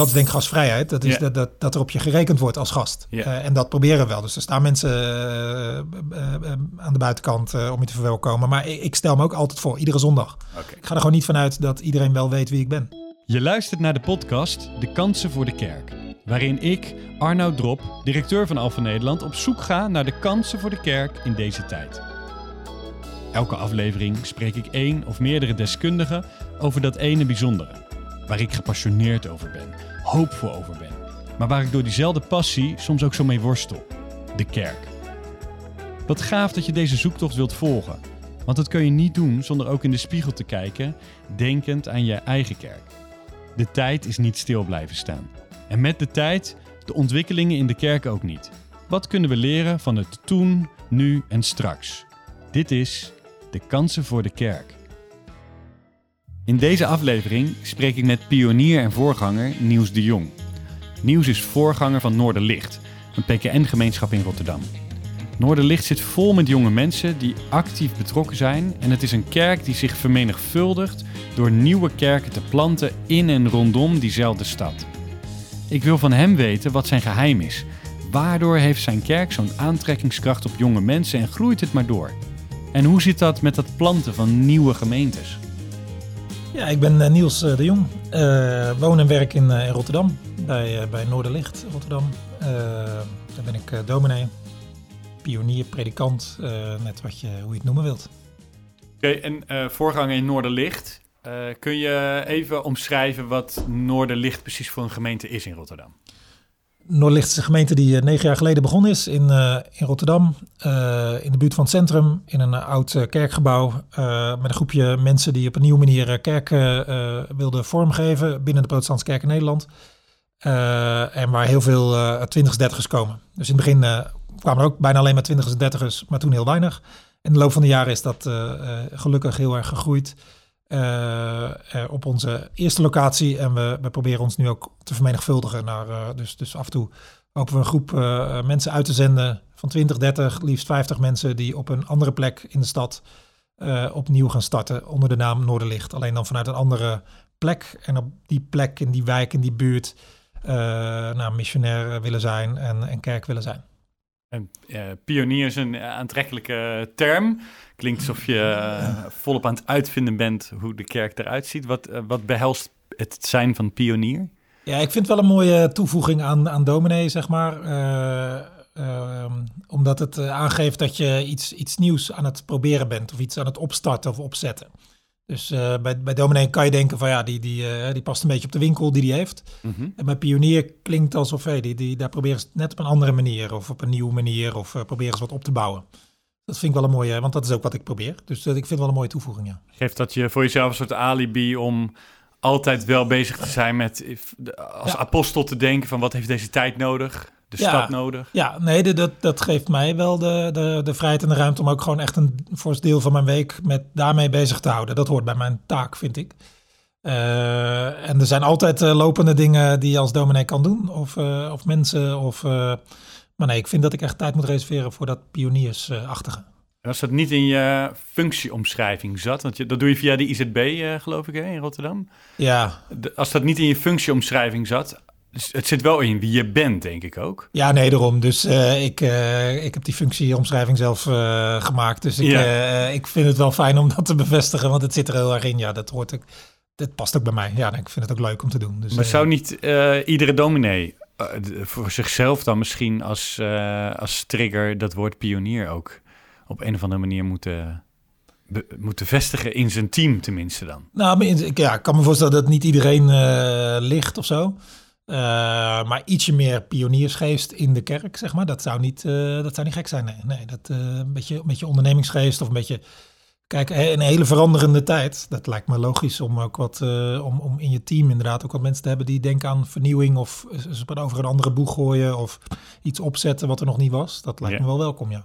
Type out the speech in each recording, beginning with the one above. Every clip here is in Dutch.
Dat is denk ik gastvrijheid. Dat is dat, dat, dat er op je gerekend wordt als gast. Eh, en dat proberen we wel. Dus er staan mensen eh, eh, aan de buitenkant eh, om je te verwelkomen. Maar ik, ik stel me ook altijd voor, iedere zondag. Oké. Ik ga er gewoon niet vanuit dat iedereen wel weet wie ik ben. Je luistert naar de podcast De Kansen voor de Kerk. Waarin ik, Arnoud Drop, directeur van Alphen Nederland, op zoek ga naar de kansen voor de kerk in deze tijd. Elke aflevering spreek ik één of meerdere deskundigen over dat ene bijzondere. Waar ik gepassioneerd over ben, hoopvol over ben. Maar waar ik door diezelfde passie soms ook zo mee worstel. De kerk. Wat gaaf dat je deze zoektocht wilt volgen. Want dat kun je niet doen zonder ook in de spiegel te kijken, denkend aan je eigen kerk. De tijd is niet stil blijven staan. En met de tijd de ontwikkelingen in de kerk ook niet. Wat kunnen we leren van het toen, nu en straks? Dit is de kansen voor de kerk. In deze aflevering spreek ik met pionier en voorganger Niels de Jong. Niels is voorganger van Noorderlicht, een PKN-gemeenschap in Rotterdam. Noorderlicht zit vol met jonge mensen die actief betrokken zijn en het is een kerk die zich vermenigvuldigt door nieuwe kerken te planten in en rondom diezelfde stad. Ik wil van hem weten wat zijn geheim is. Waardoor heeft zijn kerk zo'n aantrekkingskracht op jonge mensen en groeit het maar door? En hoe zit dat met het planten van nieuwe gemeentes? Ja, ik ben eh, Niels eh, de Jong. Eh, woon en werk in, in Rotterdam, bij, bij Noorderlicht Rotterdam. Daar ben ik dominee, pionier, predikant, eh, net wat je, hoe je het noemen wilt. Oké, en voorganger in Noorderlicht. Kun je even omschrijven wat Noorderlicht precies voor een gemeente is in Rotterdam? Een gemeente die eh, negen jaar geleden begonnen is in, eh, in Rotterdam. eh, in de buurt van het centrum, in een oud kerkgebouw. met een groepje mensen die op een nieuwe manier eh, wilden vormgeven binnen de protestantse kerk in Nederland. En waar heel veel twintigers, dertigers komen. Dus in het begin kwamen er ook bijna alleen maar twintigers en dertigers, maar toen heel weinig. In de loop van de jaren is dat gelukkig heel erg gegroeid. Eh, eh, op onze eerste locatie. En we, we proberen ons nu ook te vermenigvuldigen. Naar, eh, dus, dus af en toe hopen we een groep mensen uit te zenden van 20, 30, liefst 50 mensen die op een andere plek in de stad opnieuw gaan starten onder de naam Noorderlicht. Alleen dan vanuit een andere plek. En op die plek, in die wijk, in die buurt, eh nou, missionair willen zijn en, en kerk willen zijn. En, eh, pionier is een aantrekkelijke term. Klinkt alsof je eh, volop aan het uitvinden bent hoe de kerk eruit ziet. Wat, eh, wat behelst het zijn van pionier? Ja, ik vind het wel een mooie toevoeging aan, aan dominee, zeg maar. Eh, ehm, omdat het aangeeft dat je iets, iets nieuws aan het proberen bent. Of iets aan het opstarten of opzetten. Dus bij, bij dominee kan je denken van ja, die, die, die past een beetje op de winkel die die heeft. En bij pionier klinkt alsof hey, die, die, daar proberen ze het net op een andere manier. Of op een nieuwe manier. Of proberen ze wat op te bouwen. Dat vind ik wel een mooie, want dat is ook wat ik probeer. Dus eh, ik vind het wel een mooie toevoeging, ja. Geeft dat je voor jezelf een soort alibi om altijd wel bezig te zijn met eh, als Ja. apostel te denken van wat heeft deze tijd nodig, de Ja. stad nodig. Ja, nee, de- dat, dat geeft mij wel de, de, de vrijheid en de ruimte om ook gewoon echt een voor een deel van mijn week met daarmee bezig te houden. Dat hoort bij mijn taak, vind ik. Eh, en er zijn altijd lopende dingen die je als dominee kan doen, of, of mensen. Of, maar nee, ik vind dat ik echt tijd moet reserveren voor dat pioniersachtige. En als dat niet in je functieomschrijving zat, want je, dat doe je via de IZB, eh, geloof ik, hè, in Rotterdam. ja, De- als dat niet in je functieomschrijving zat, dus het zit wel in wie je bent, denk ik ook. ja, nee, daarom. Dus eh, ik, eh, ik heb die functieomschrijving zelf gemaakt. Dus ik, Ja. ik vind het wel fijn om dat te bevestigen, want het zit er heel erg in. Ja, dat hoort ook. Dat past ook bij mij. Ja, ik vind het ook leuk om te doen. Dus, Maar zou niet iedere dominee voor zichzelf dan misschien als, eh, als trigger dat woord pionier ook op een of andere manier moeten, moeten vestigen in zijn team tenminste dan? Nou, ik, ja, kan me voorstellen dat niet iedereen eh, ligt of zo. Eh, maar ietsje meer pioniersgeest in de kerk, zeg maar. Dat zou niet, eh, dat zou niet gek zijn. Nee, nee dat, eh, een, beetje, een beetje ondernemingsgeest of een beetje... Kijk, een hele veranderende tijd. Dat lijkt me logisch om ook wat... eh, om, om in je team inderdaad ook wat mensen te hebben die denken aan vernieuwing... of ze over een andere boeg gooien of iets opzetten wat er nog niet was. Dat lijkt Ja. me wel welkom, ja.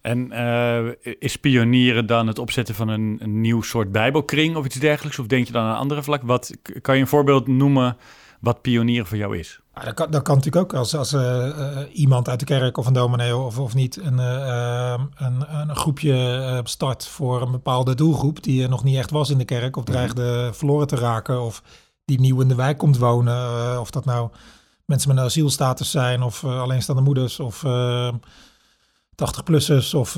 En eh, is pionieren dan het opzetten van een, een nieuw soort bijbelkring of iets dergelijks? Of denk je dan aan een andere vlak? Wat, kan je een voorbeeld noemen wat pionieren voor jou is? Ja, dat, kan, dat kan natuurlijk ook als, als eh, eh, iemand uit de kerk of een dominee of, of niet een, eh, eh, een, een groepje start voor een bepaalde doelgroep die er nog niet echt was in de kerk of dreigde verloren te raken of die nieuw in de wijk komt wonen. of dat nou mensen met een asielstatus zijn of alleenstaande moeders of eh 80-plussers. Of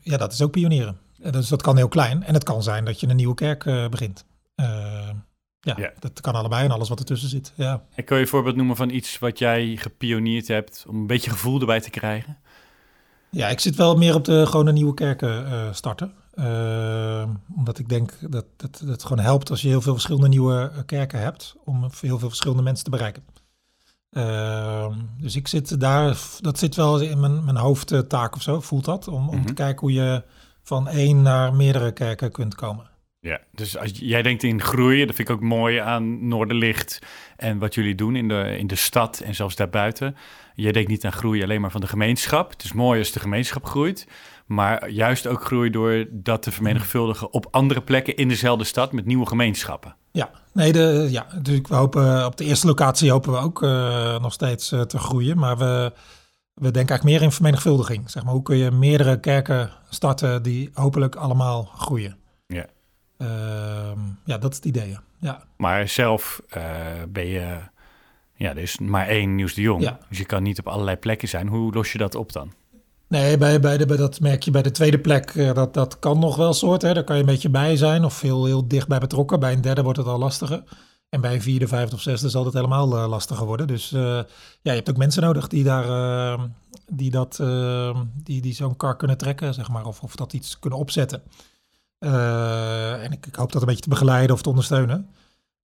ja, dat is ook pionieren. Dus dat kan heel klein. En het kan zijn dat je een nieuwe kerk begint. Ja, Ja. dat kan allebei en alles wat ertussen zit. Ja. En kun je een voorbeeld noemen van iets wat jij gepioneerd hebt om een beetje gevoel erbij te krijgen? Ja, ik zit wel meer op de gewone nieuwe kerken eh, starten. Eh, omdat ik denk dat dat het gewoon helpt als je heel veel verschillende nieuwe eh, kerken hebt. Om heel veel verschillende mensen te bereiken. Eh, dus ik zit daar, dat zit wel in mijn, mijn hoofdtaak of zo, voelt dat. Om, om Mhm. te kijken hoe je van één naar meerdere kerken kunt komen. Ja, dus als jij denkt in groeien, dat vind ik ook mooi aan Noorderlicht en wat jullie doen in de, in de stad en zelfs daarbuiten. Jij denkt niet aan groei alleen maar van de gemeenschap. Het is mooi als de gemeenschap groeit, maar juist ook groei door dat te vermenigvuldigen op andere plekken in dezelfde stad met nieuwe gemeenschappen. Ja, nee, de, ja, dus we hopen op de eerste locatie hopen we ook eh, nog steeds eh, te groeien. Maar we, we denken eigenlijk meer in vermenigvuldiging. Zeg maar, hoe kun je meerdere kerken starten die hopelijk allemaal groeien? Ja. Ehm, ja, dat is het idee. ja. Maar zelf eh, ben je, ja, er is maar één Nieuws de Jong, Ja. dus je kan niet op allerlei plekken zijn. Hoe los je dat op dan? Nee, bij, bij, de, bij dat merk je bij de tweede plek, eh, dat, dat kan nog wel soort. Hè. Daar kan je een beetje bij zijn of heel, heel dicht bij betrokken. Bij een derde wordt het al lastiger. En bij een vierde, vijfde of zesde zal het helemaal eh, lastiger worden. Dus ja, je hebt ook mensen nodig die daar, eh, die dat, eh, die, die zo'n kar kunnen trekken, zeg maar. Of, of dat iets kunnen opzetten. Eh, en ik, ik hoop dat een beetje te begeleiden of te ondersteunen.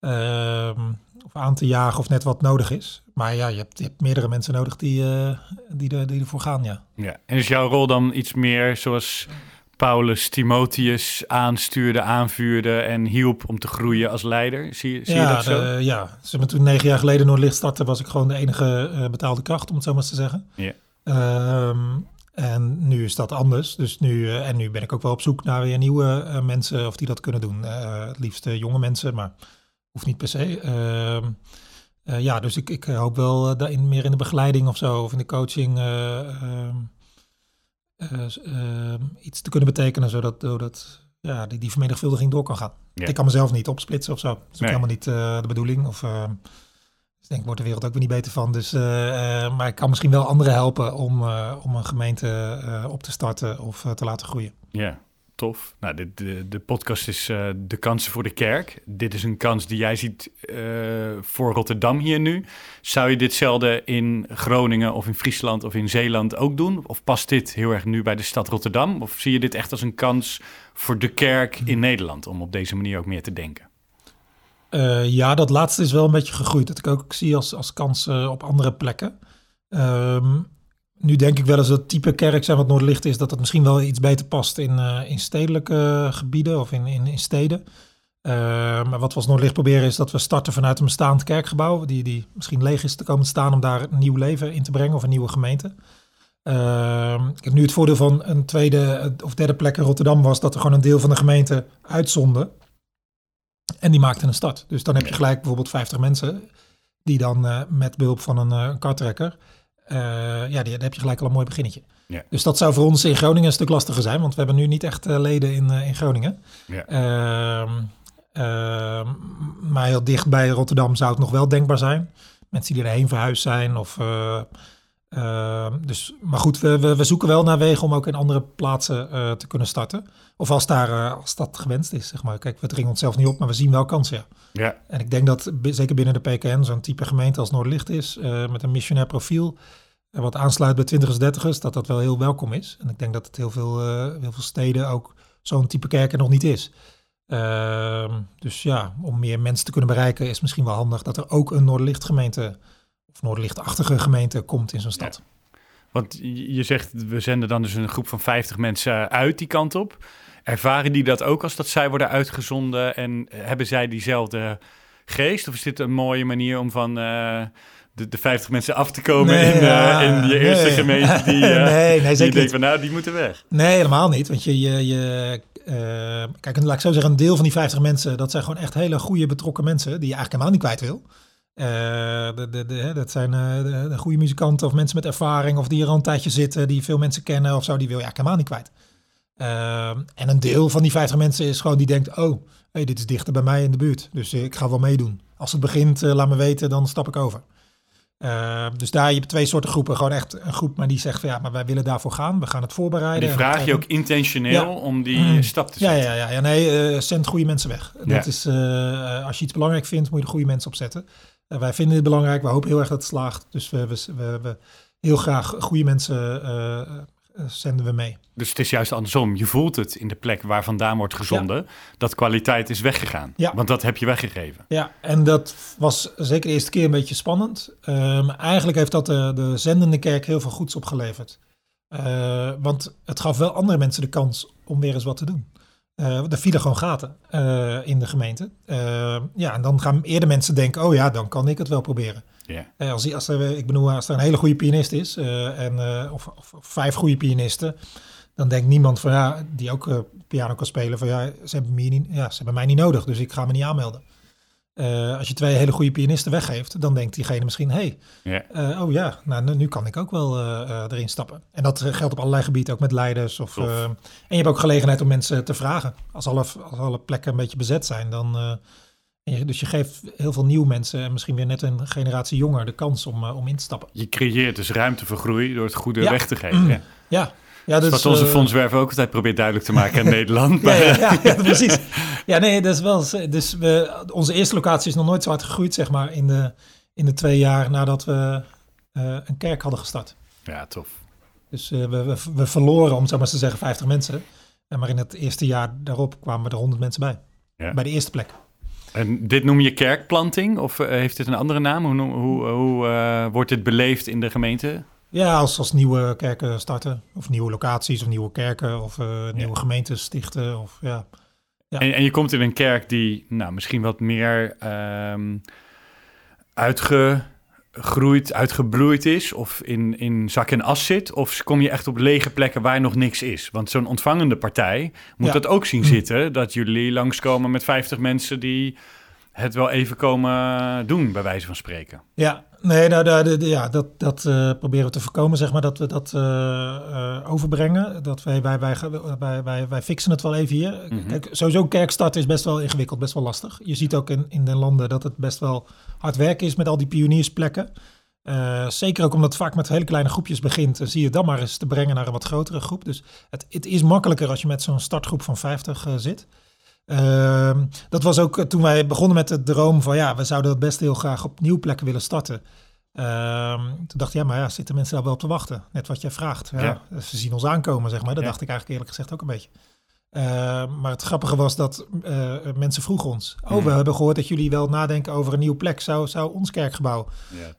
Ehm, of aan te jagen of net wat nodig is. Maar ja, je hebt, je hebt meerdere mensen nodig die, eh, die, er, die ervoor gaan, ja. Ja. En is jouw rol dan iets meer zoals Paulus Timotheus aanstuurde, aanvuurde en hielp om te groeien als leider? Zie, je- zie je dat zo? ja, ze hebben toen negen jaar geleden Noordlicht startte, was ik gewoon de enige eh, betaalde kracht, om het zo maar eens te zeggen. Ja. Ehm, en nu is dat anders. Dus nu, eh, en nu ben ik ook wel op zoek naar weer nieuwe eh, mensen of die dat kunnen doen. Eh, het liefst jonge mensen, maar hoeft niet per se. Ehm, eh, ja, dus ik, ik hoop wel daarin meer in de begeleiding of zo, of in de coaching eh, ehm, eh, ehm, iets te kunnen betekenen, zodat, zodat ja, die, die vermenigvuldiging door kan gaan. Ja. Ik kan mezelf niet opsplitsen of zo. Dat is ook Nee. helemaal niet de bedoeling. Of, dus ik denk, wordt de wereld ook weer niet beter van. Dus, eh, eh, maar ik kan misschien wel anderen helpen om, eh, om een gemeente op te starten of te laten groeien. Ja, tof. Nou, de, de, podcast is De Kansen voor de Kerk. Dit is een kans die jij ziet voor Rotterdam hier nu. Zou je ditzelfde in Groningen of in Friesland of in Zeeland ook doen? Of past dit heel erg nu bij de stad Rotterdam? Of zie je dit echt als een kans voor de kerk in Nederland om op deze manier ook meer te denken? Eh, ja, dat laatste is wel een beetje gegroeid. Dat ik ook zie als, als kans eh, op andere plekken. Ehm, nu denk ik wel eens dat het type kerk zijn wat Noordlicht is, dat het misschien wel iets beter past in, eh, in stedelijke gebieden of in, in, in steden. Eh, maar wat we als Noordlicht proberen is dat we starten vanuit een bestaand kerkgebouw, die, die misschien leeg is te komen staan, om daar een nieuw leven in te brengen of een nieuwe gemeente. Ehm, ik heb nu het voordeel van een tweede of derde plek in Rotterdam was dat er gewoon een deel van de gemeente uitzonde. En die maakte een start. Dus dan heb je gelijk bijvoorbeeld 50 mensen die dan eh, met behulp van een uh, kartrekker, eh, ja, die, dan heb je gelijk al een mooi beginnetje. Ja. Dus dat zou voor ons in Groningen een stuk lastiger zijn, want we hebben nu niet echt eh, leden in, eh, in Groningen. Ja. Ehm, ehm, maar heel dicht bij Rotterdam zou het nog wel denkbaar zijn. Mensen die erheen verhuisd zijn of... eh, ehm, dus, maar goed, we, we, we zoeken wel naar wegen om ook in andere plaatsen eh, te kunnen starten. Of als, daar, eh, als dat gewenst is, zeg maar. Kijk, we dringen onszelf niet op, maar we zien wel kansen, ja. Ja, En ik denk dat, zeker binnen de PKN, zo'n type gemeente als Noordlicht is, eh, met een missionair profiel, wat aansluit bij 20ers, 30ers, dat dat wel heel welkom is. En ik denk dat het heel veel, heel veel steden ook zo'n type kerk er nog niet is. Ehm, dus ja, om meer mensen te kunnen bereiken is misschien wel handig dat er ook een Noordlicht gemeente of Noordlichtachtige gemeente komt in zo'n stad. want je zegt, we zenden dan dus een groep van 50 mensen uit die kant op. Ervaren die dat ook als dat zij worden uitgezonden en hebben zij diezelfde geest? Of is dit een mooie manier om van eh, de, de 50 mensen af te komen Nee, in, ja, in je eerste nee. gemeente die, eh, nee, nee, zeker denkt van nou, die moeten weg? Nee, helemaal niet. Want je, je, je kijk, laat ik zo zeggen, een deel van die 50 mensen, dat zijn gewoon echt hele goede betrokken mensen die je eigenlijk helemaal niet kwijt wil. Eh, de, de, dat zijn eh, de, de goede muzikanten of mensen met ervaring of die er al een tijdje zitten, die veel mensen kennen of zo, die wil je eigenlijk helemaal niet kwijt. Ehm, en een deel van die 50 mensen is gewoon die denkt, oh, hey, dit is dichter bij mij in de buurt. Dus ik ga wel meedoen. Als het begint, laat me weten, dan stap ik over. Ehm, dus daar je hebt twee soorten groepen. Gewoon echt een groep, maar die zegt van ja, maar wij willen daarvoor gaan. We gaan het voorbereiden. Die vraag je ook intentioneel om die mm. stap te zetten. Ja, ja, ja, ja nee, uh, zend goede mensen weg. Dat is, uh, als je iets belangrijk vindt, moet je de goede mensen opzetten. Wij vinden het belangrijk. We hopen heel erg dat het slaagt. Dus we, we, we, we heel graag goede mensen eh, zenden we mee. Dus het is juist andersom. Je voelt het in de plek waar vandaan wordt gezonden, dat kwaliteit is weggegaan. Ja. Want dat heb je weggegeven. Ja, en dat was zeker de eerste keer een beetje spannend. Um, eigenlijk heeft dat de, de zendende kerk heel veel goeds opgeleverd. Uh, want het gaf wel andere mensen de kans om weer eens wat te doen. Uh, er vielen gewoon gaten uh, in de gemeente. ja, en dan gaan eerder mensen denken, oh ja, dan kan ik het wel proberen. Yeah. als, als er, ik bedoel, als er een hele goede pianist is, en, of, of, vijf goede pianisten, dan denkt niemand van ja, die ook uh, piano kan spelen, van ja ze, hebben mij niet, ja, ze hebben mij niet nodig, dus ik ga me niet aanmelden. Als je twee hele goede pianisten weggeeft, dan denkt diegene misschien, hé, hey, yeah. oh ja, nou, nu kan ik ook wel erin stappen. En dat geldt op allerlei gebieden, ook met leiders. Of, en je hebt ook gelegenheid om mensen te vragen. Als alle, als alle plekken een beetje bezet zijn, dan dus je geeft heel veel nieuwe mensen en misschien weer net een generatie jonger de kans om, om in te stappen. Je creëert dus ruimte voor groei door het goede weg te geven. Ja. ja. Ja, dus, wat onze uh, fondswerven ook altijd probeert duidelijk te maken in Nederland. ja, ja, ja, precies. Ja, nee, dat is wel. Dus we, onze eerste locatie is nog nooit zo hard gegroeid, zeg maar, in de, in de twee jaar nadat we uh, een kerk hadden gestart. Ja, tof. Dus we, we, we, verloren, om zo maar te zeggen, 50 mensen. Maar in het eerste jaar daarop kwamen er 100 mensen bij. Bij de eerste plek. En dit noem je kerkplanting of eh, heeft dit een andere naam? Hoe, hoe, hoe wordt dit beleefd in de gemeente? Ja, als, als nieuwe kerken starten, of nieuwe locaties, of nieuwe kerken, of uh, nieuwe ja. gemeentes stichten. Of, ja. Ja. En, en, je komt in een kerk die nou, misschien wat meer um, uitge groeit, uitgebloeid is of in, in zak en as zit? Of kom je echt op lege plekken waar nog niks is? Want zo'n ontvangende partij moet dat ook zien zitten, dat jullie langskomen met 50 mensen die het wel even komen doen, bij wijze van spreken. Ja, nee, nou, nou ja, dat, dat uh, proberen we te voorkomen, zeg maar, dat we dat uh, uh, overbrengen. Dat wij, wij, wij, wij, wij, wij fixen het wel even hier. Mm -hmm. Kijk, sowieso kerkstart is best wel ingewikkeld, best wel lastig. Je ziet ook in, in de landen dat het best wel hard werken is met al die pioniersplekken. zeker ook omdat het vaak met hele kleine groepjes begint. En zie je dan maar eens te brengen naar een wat grotere groep. Dus het, het is makkelijker als je met zo'n startgroep van 50 zit. Uh, dat was ook toen wij begonnen met de droom van ja, we zouden dat best heel graag op nieuwe plekken willen starten. Uh, toen dacht ik, ja, maar ja, zitten mensen daar wel op te wachten? Net wat jij vraagt. Ja, ja. Ze zien ons aankomen, zeg maar. Dat ja. dacht ik eigenlijk eerlijk gezegd ook een beetje. Uh, maar het grappige was dat uh, mensen vroegen ons: Oh, mm. we hebben gehoord dat jullie wel nadenken over een nieuwe plek. Zou, zou ons kerkgebouw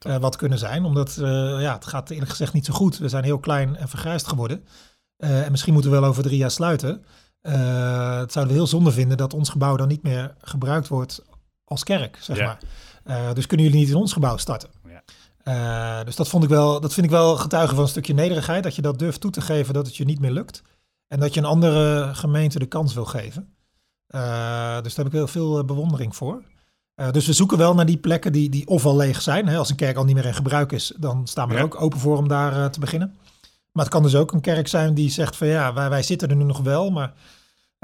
ja, uh, wat kunnen zijn? Omdat ja, het gaat eerlijk gezegd niet zo goed. We zijn heel klein en vergrijsd geworden. en misschien moeten we wel over drie jaar sluiten. Uh, het zouden we heel zonde vinden dat ons gebouw dan niet meer gebruikt wordt als kerk, zeg ja. maar. Uh, dus kunnen jullie niet in ons gebouw starten? Ja. Uh, dus dat, vond ik wel, dat vind ik wel getuigen van een stukje nederigheid. Dat je dat durft toe te geven dat het je niet meer lukt. En dat je een andere gemeente de kans wil geven. dus daar heb ik heel veel bewondering voor. dus we zoeken wel naar die plekken die, die ofwel leeg zijn. Hè, als een kerk al niet meer in gebruik is, dan staan we ja. er ook open voor om daar te beginnen. Maar het kan dus ook een kerk zijn die zegt van ja, wij, wij zitten er nu nog wel, maar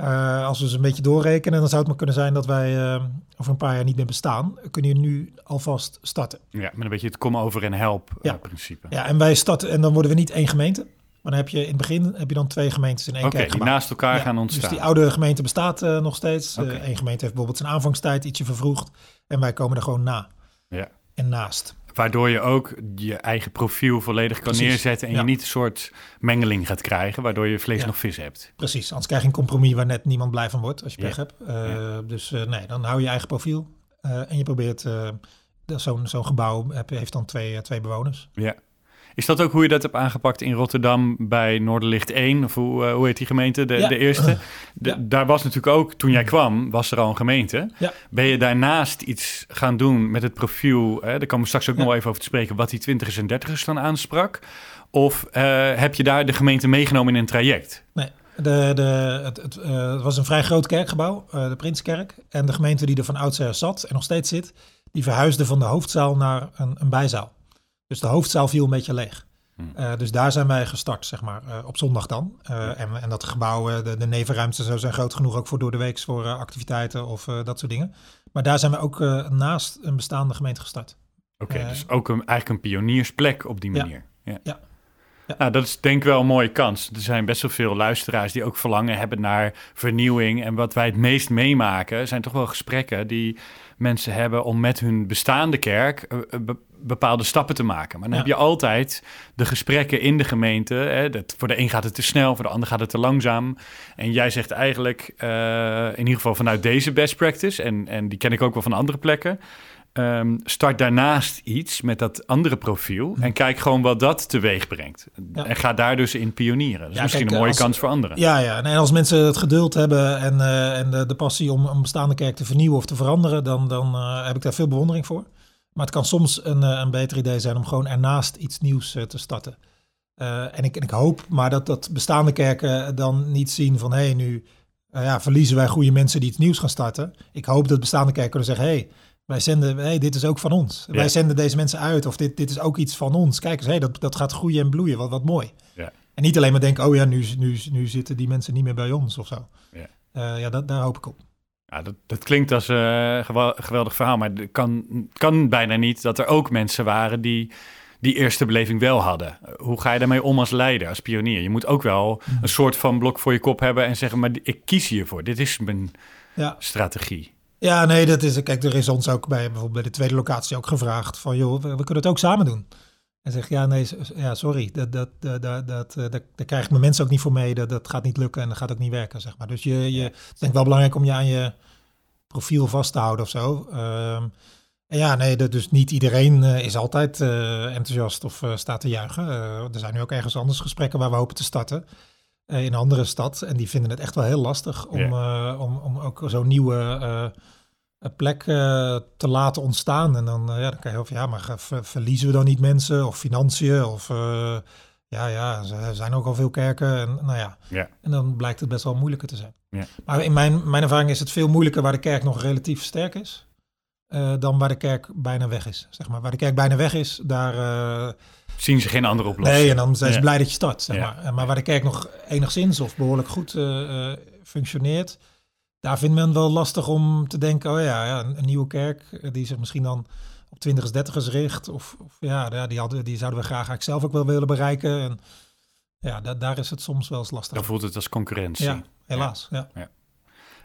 uh, als we ze een beetje doorrekenen, dan zou het maar kunnen zijn dat wij uh, over een paar jaar niet meer bestaan. Kunnen je nu alvast starten. Ja, met een beetje het kom over en help ja. Uh, principe. Ja, en wij starten en dan worden we niet één gemeente. Maar dan heb je in het begin heb je dan twee gemeentes in één okay, kerk. die naast elkaar ja, gaan ontstaan. Dus die oude gemeente bestaat nog steeds. Okay. Eén gemeente heeft bijvoorbeeld zijn aanvangstijd ietsje vervroegd. En wij komen er gewoon na. Ja. En naast. Waardoor je ook je eigen profiel volledig kan Precies. neerzetten en ja. je niet een soort mengeling gaat krijgen, waardoor je vlees ja. nog vis hebt. Precies, anders krijg je een compromis waar net niemand blij van wordt als je pech hebt. Uh, dus uh, nee, dan hou je eigen profiel uh, en je probeert, zo'n zo'n gebouw heeft dan twee, twee bewoners. Ja. Is dat ook hoe je dat hebt aangepakt in Rotterdam bij Noorderlicht 1? Of hoe, uh, hoe heet die gemeente? De, ja. de eerste? De, ja. Daar was natuurlijk ook, toen jij kwam, was er al een gemeente. Ja. Ben je daarnaast iets gaan doen met het profiel? Hè, daar komen we straks ook nog even over te spreken, wat die twintigers en dertigers dan aansprak. Of uh, heb je daar de gemeente meegenomen in een traject? Nee. De, de, het, het, uh, het was een vrij groot kerkgebouw, de Prinskerk. En de gemeente die er van oudsher zat en nog steeds zit, die verhuisde van de hoofdzaal naar een, een bijzaal. Dus de hoofdzaal viel een beetje leeg. Hmm. Eh, dus daar zijn wij gestart, zeg maar, eh, op zondag dan. Eh, en, en dat gebouw, de, de nevenruimtes zo zijn groot genoeg ook voor door de weeks voor activiteiten of dat soort dingen. Maar daar zijn we ook naast een bestaande gemeente gestart. Oké, dus ook een, eigenlijk een pioniersplek op die Ja. manier. Ja. Ja. Ja. Nou, dat is denk ik wel een mooie kans. Er zijn best wel veel luisteraars die ook verlangen hebben naar vernieuwing. En wat wij het meest meemaken zijn toch wel gesprekken die mensen hebben om met hun bestaande kerk eh, eh, be- bepaalde stappen te maken. Maar dan Ja. heb je altijd de gesprekken in de gemeente. Hè, dat, voor de een gaat het te snel, voor de ander gaat het te langzaam. En jij zegt eigenlijk, eh, in ieder geval vanuit deze best practice, en, en die ken ik ook wel van andere plekken. Ehm, start daarnaast iets met dat andere profiel en kijk gewoon wat dat teweeg brengt. Ja. En ga daar dus in pionieren. Dat is Ja, misschien kijk, een mooie als- kans voor anderen. Ja, ja. En als mensen het geduld hebben en, eh, en de, de passie om een bestaande kerk te vernieuwen of te veranderen, dan, dan eh, heb ik daar veel bewondering voor. Maar het kan soms een, eh, een beter idee zijn om gewoon ernaast iets nieuws te starten. En, ik, en ik hoop maar dat, dat bestaande kerken dan niet zien van hé, hey, nu ja, verliezen wij goede mensen die iets nieuws gaan starten. Ik hoop dat bestaande kerken kunnen zeggen, hé, hey, wij zenden, hey, dit is ook van ons. Ja. Wij zenden deze mensen uit of dit, dit is ook iets van ons. Kijk eens, hey, dat, dat gaat groeien en bloeien, wat, wat mooi. Ja. En niet alleen maar denken, oh ja, nu, nu, nu zitten die mensen niet meer bij ons of zo. Ja. Eh, ja, dat, daar hoop ik op. Ja, dat, dat klinkt als een gewa- geweldig verhaal, maar het kan, kan bijna niet dat er ook mensen waren die die eerste beleving wel hadden. Hoe ga je daarmee om als leider, als pionier? Je moet ook wel een soort van blok voor je kop hebben en zeggen, maar ik kies hiervoor. Dit is mijn Ja. strategie. Ja, nee, dat is. Kijk, er is ons ook bij bijvoorbeeld bij de tweede locatie ook gevraagd van, joh, we, we kunnen het ook samen doen. En zeg ja, nee, ja, sorry, dat, dat, dat, dat, dat, eh, daar krijg ik mijn mensen ook niet voor mee. Dat, dat gaat niet lukken en dat gaat ook niet werken, zeg maar. Dus je, je, het denk wel belangrijk om je aan je profiel vast te houden of zo. Ehm, en ja, nee, dat, dus niet iedereen eh, is altijd eh, enthousiast of staat te juichen. Er zijn nu ook ergens anders gesprekken waar we hopen te starten. Eh, in een andere stad. En die vinden het echt wel heel lastig om, eh, om, om ook zo'n nieuwe eh, plek te laten ontstaan. En dan, ja, dan kan je heel ja, maar ver- verliezen we dan niet mensen of financiën? Of ja, ja, er zijn ook al veel kerken. En, nou ja. Ja. en dan blijkt het best wel moeilijker te zijn. Ja. Maar in mijn, mijn ervaring is het veel moeilijker waar de kerk nog relatief sterk is. dan waar de kerk bijna weg is. Zeg maar. Waar de kerk bijna weg is, daar. Zien ze geen andere oplossing? nee, en dan zijn ze Ja. blij dat je start. Zeg maar. Maar waar de kerk nog enigszins of behoorlijk goed eh, eh, functioneert, daar vindt men wel lastig om te denken: oh ja, ja een, nieuwe kerk eh, die zich misschien dan op twintigers, dertigers richt. Of, of ja, ja, die, hadden, die zouden we graag eigenlijk zelf ook wel willen bereiken. En ja, da- daar is het soms wel eens lastig. Dan voelt het als concurrentie. Ja, helaas. Ja.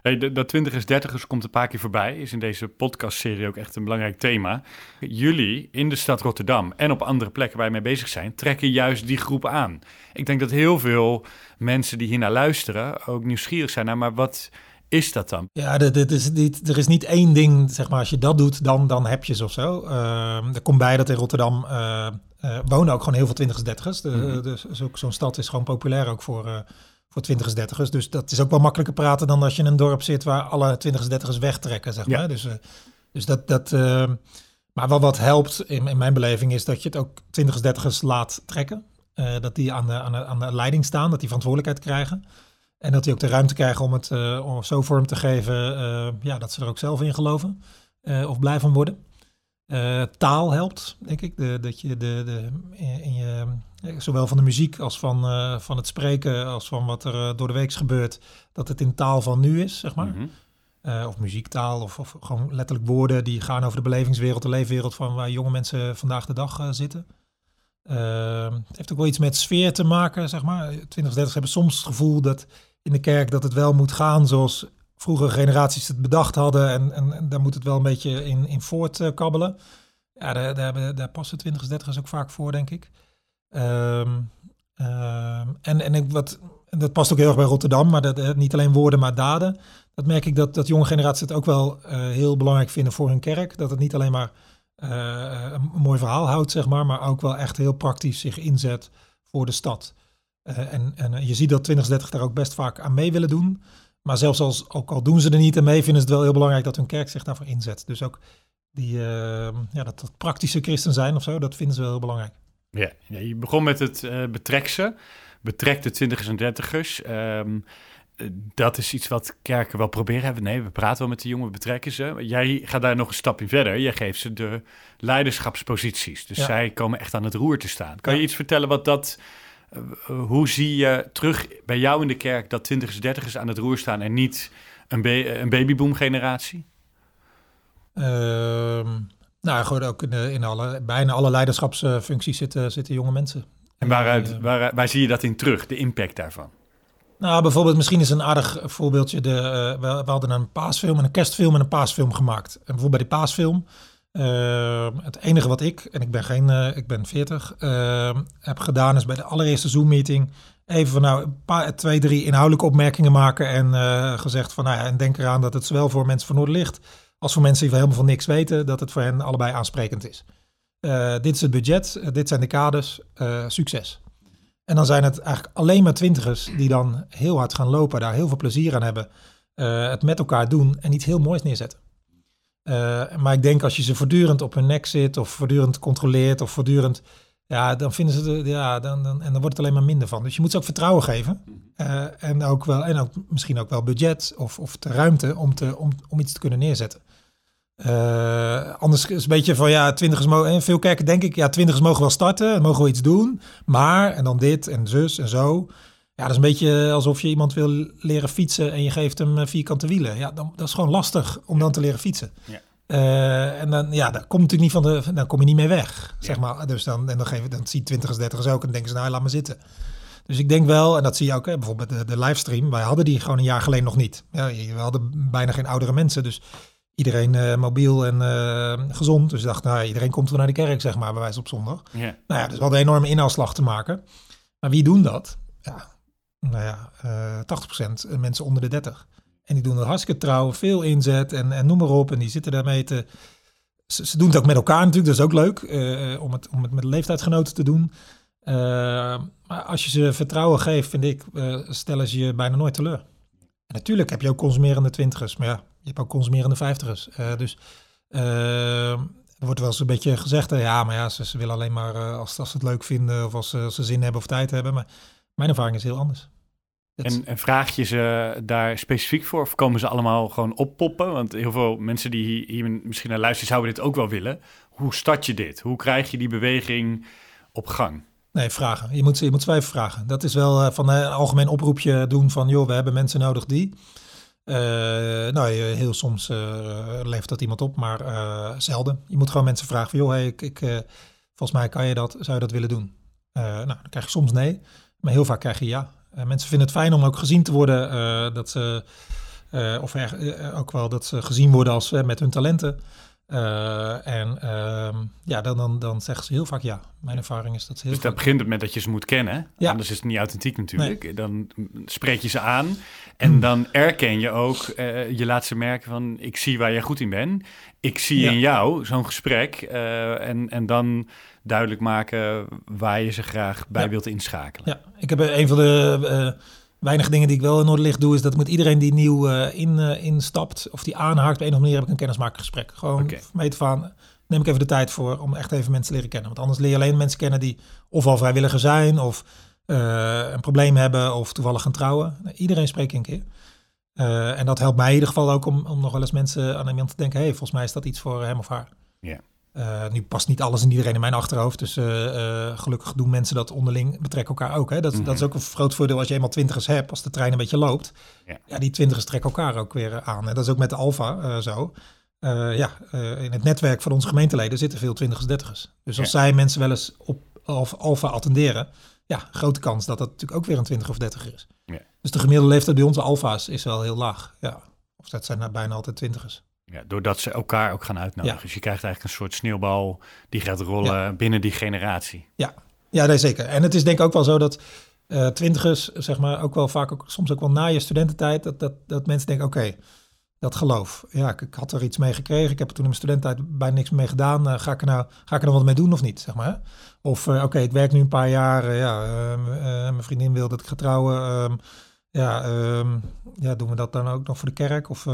Hey, de- dat twintigers, dertigers komt een paar keer voorbij. Is in deze podcastserie ook echt een belangrijk thema. Jullie in de stad Rotterdam en op andere plekken waar je mee bezig zijn, trekken juist die groep aan. Ik denk dat heel veel mensen die hier naar luisteren ook nieuwsgierig zijn naar, maar wat is dat dan? Ja, dit, dit is niet, er is niet één ding, zeg maar, als je dat doet, dan, dan heb je ze of zo. Ehm, er komt bij dat in Rotterdam eh, wonen ook gewoon heel veel twintigers, dertigers. De, Mhm. dus zo- zo'n stad is gewoon populair ook voor, eh voor twintigers, dertigers. Dus dat is ook wel makkelijker praten dan als je in een dorp zit waar alle twintigers, dertigers wegtrekken, zeg Ja. maar. Dus, eh, dus dat, dat eh, maar wel wat helpt in, in mijn beleving is dat je het ook twintigers, dertigers laat trekken. Eh, dat die aan de, aan, de, aan de leiding staan, dat die verantwoordelijkheid krijgen. En dat die ook de ruimte krijgen om het om zo vorm te geven ja, dat ze er ook zelf in geloven of blij van worden. Eh, taal helpt, denk ik. De, dat je de, de, in je, eh, zowel van de muziek als van, eh, van het spreken, als van wat er eh, door de week gebeurt, dat het in taal van nu is, zeg maar. Mhm. Eh, of muziektaal, of, of gewoon letterlijk woorden die gaan over de belevingswereld, de leefwereld van waar jonge mensen vandaag de dag eh, zitten. Eh, het heeft ook wel iets met sfeer te maken, zeg maar. 20, 30 hebben soms het gevoel dat in de kerk dat het wel moet gaan zoals vroegere generaties het bedacht hadden. En, en, daar moet het wel een beetje in, in voortkabbelen. Ja, daar, daar, daar passen 20, 30 ook vaak voor, denk ik. Ehm, ehm, en en ik, wat, dat past ook heel erg bij Rotterdam, maar dat, eh, niet alleen woorden, maar daden. Dat merk ik dat, dat jonge generaties het ook wel eh, heel belangrijk vinden voor hun kerk. Dat het niet alleen maar eh, een mooi verhaal houdt, zeg maar, maar ook wel echt heel praktisch zich inzet voor de stad. En, en je ziet dat 2030 daar ook best vaak aan mee willen doen. Maar zelfs als, ook al doen ze er niet aan mee, vinden ze het wel heel belangrijk dat hun kerk zich daarvoor inzet. Dus ook die, eh, ja, dat, dat praktische christen zijn of zo, dat vinden ze wel heel belangrijk. Ja, ja, je begon met het eh betrek ze. Betrek de twintigers en dertigers. Ehm, eh, dat is iets wat kerken wel proberen hebben. Nee, we praten wel met de jongen, we betrekken ze. Jij gaat daar nog een stapje verder. Je geeft ze de leiderschapsposities. Dus Ja. zij komen echt aan het roer te staan. Kan Ja. je iets vertellen wat dat... eh, eh, hoe zie je terug bij jou in de kerk dat twintigers, dertigers aan het roer staan... en niet een, ba- een babyboom generatie? Ehm, nou, gewoon ook in, de, in alle, bijna alle leiderschapsfuncties zitten, zitten jonge mensen. En waaruit, Eh, waar, waar zie je dat in terug, de impact daarvan? Nou, bijvoorbeeld, misschien is een aardig voorbeeldje. De, eh, we, we hadden een paasfilm en een kerstfilm en een paasfilm gemaakt. En bijvoorbeeld bij die paasfilm, eh, het enige wat ik, en ik ben geen, eh, ik ben 40, eh, heb gedaan is bij de allereerste Zoom-meeting even van nou, een paar, twee, drie inhoudelijke opmerkingen maken en eh, gezegd van nou ja, en denk eraan dat het zowel voor mensen van Noorderlicht als voor mensen die helemaal van niks weten, dat het voor hen allebei aansprekend is. Eh, dit is het budget, dit zijn de kaders, succes. En dan zijn het eigenlijk alleen maar twintigers die dan heel hard gaan lopen, daar heel veel plezier aan hebben, het met elkaar doen en iets heel moois neerzetten. Eh, maar ik denk als je ze voortdurend op hun nek zit of voortdurend controleert of voortdurend, ja, dan vinden ze, de, ja, dan, dan, en dan wordt het alleen maar minder van. Dus je moet ze ook vertrouwen geven Eh, en ook wel, en ook misschien ook wel budget of, of de ruimte om, te, om, om iets te kunnen neerzetten. Eh, anders is een beetje van ja, twintigers mogen, en veel kerken denk ik, ja, twintigers mogen wel starten, mogen wel iets doen, maar en dan dit en zus en zo. Ja, dat is een beetje alsof je iemand wil leren fietsen en je geeft hem eh, vierkante wielen. Ja, dan, dat is gewoon lastig om dan te leren fietsen. Ja. Eh, en dan, ja, daar komt natuurlijk niet van de, dan kom je niet mee weg, zeg Ja. maar. Dus dan, en dan, geven, dan zie twintigers, dertigers ook en dan denken ze, nou, laat maar zitten. Dus ik denk wel, en dat zie je ook, hè, bijvoorbeeld de, de livestream. Wij hadden die gewoon een jaar geleden nog niet. Ja, we hadden bijna geen oudere mensen, dus iedereen eh, mobiel en gezond. Dus ik dacht, nou, iedereen komt wel naar de kerk, zeg maar, bij wijze op zondag. Ja. Nou ja, dus we hadden een enorme inhaalslag te maken. Maar wie doen dat? Ja, nou ja, eh 80% mensen onder de 30. En die doen het hartstikke trouw, veel inzet en, en noem maar op. En die zitten daarmee te... Ze, doen het ook met elkaar natuurlijk, dat is ook leuk. eh, om, het, om het met leeftijdsgenoten te doen. Eh, maar als je ze vertrouwen geeft, vind ik, eh, stellen ze je bijna nooit teleur. En natuurlijk heb je ook consumerende twintigers, maar ja, je hebt ook consumerende vijftigers. Eh, dus eh, er wordt wel eens een beetje gezegd, eh, ja, maar ja, ze, ze willen alleen maar eh, als, als ze het leuk vinden of als ze zin hebben of tijd hebben. Maar mijn ervaring is heel anders. Dat En, en vraag je ze daar specifiek voor of komen ze allemaal gewoon oppoppen? Want heel veel mensen die hier, hier misschien naar luisteren zouden dit ook wel willen. Hoe start je dit? Hoe krijg je die beweging op gang? Nee, vragen. Je moet, je moet ze wel even vragen. Dat is wel eh, van eh, een algemeen oproepje doen van, joh, we hebben mensen nodig die. Eh, nou, heel soms eh, levert dat iemand op, maar eh, zelden. Je moet gewoon mensen vragen van, joh, hey, ik, ik, eh, volgens mij kan je dat, zou je dat willen doen? Eh, nou, dan krijg je soms nee, maar heel vaak krijg je ja. Eh, mensen vinden het fijn om ook gezien te worden, eh, dat ze, eh, of er, ook wel dat ze gezien worden als met hun talenten. Eh, en ehm, ja, dan, dan, dan zeggen ze heel vaak ja. Mijn ervaring is dat ze heel Dus dat begint het met dat je ze moet kennen. Ja. Anders is het niet authentiek natuurlijk. Dan spreek je ze aan en dan erken je ook, eh, je laat ze merken van ik zie waar je goed in bent. Ik zie Ja. in jou zo'n gesprek eh, en, en dan duidelijk maken waar je ze graag bij Ja. wilt inschakelen. Ja, ik heb een van de weinige dingen die ik wel in Noorderlicht doe, is dat moet iedereen die nieuw eh, in, eh, instapt of die aanhaakt, op een of andere manier heb ik een kennismakingsgesprek. Gewoon Oké. van meet neem ik even de tijd voor om echt even mensen te leren kennen. Want anders leer je alleen mensen kennen die ofwel vrijwilliger zijn of eh, een probleem hebben of toevallig gaan trouwen. Iedereen spreekt een keer. En dat helpt mij in ieder geval ook om, om nog wel eens mensen aan iemand te denken, hey, volgens mij is dat iets voor hem of haar. Ja. Eh, nu past niet alles en iedereen in mijn achterhoofd. Dus eh, eh, gelukkig doen mensen dat onderling, betrekken elkaar ook. Hè? Dat, dat is Mhm. ook een groot voordeel als je eenmaal twintigers hebt, als de trein een beetje loopt. Ja. Ja, die twintigers trekken elkaar ook weer aan. En dat is ook met de Alfa zo. Ja, in het netwerk van onze gemeenteleden zitten veel twintigers, dertigers. Dus als Ja. zij mensen wel eens op Alfa, Alfa attenderen, ja, grote kans dat dat natuurlijk ook weer een twintig of dertiger is. Ja. Dus de gemiddelde leeftijd bij onze Alfa's is wel heel laag. Ja. Of dat zijn nou bijna altijd twintigers. Ja, doordat ze elkaar ook gaan uitnodigen. Ja. Dus je krijgt eigenlijk een soort sneeuwbal die gaat rollen binnen die generatie. Ja, nee, zeker. En het is denk ik ook wel zo dat eh twintigers, zeg maar, ook wel vaak, ook, soms ook wel na je studententijd, dat, dat, dat mensen denken, oké, dat geloof. Ja, ik, ik had er iets mee gekregen. Ik heb er toen in mijn studententijd bijna niks mee gedaan. Eh, ga, ik er nou, ga ik er nou wat mee doen of niet, zeg maar. Of, eh, oké, ik werk nu een paar jaar. ja, ehm, eh, mijn vriendin wil dat ik ga trouwen. ehm, ja, ehm, ja, doen we dat dan ook nog voor de kerk? Of...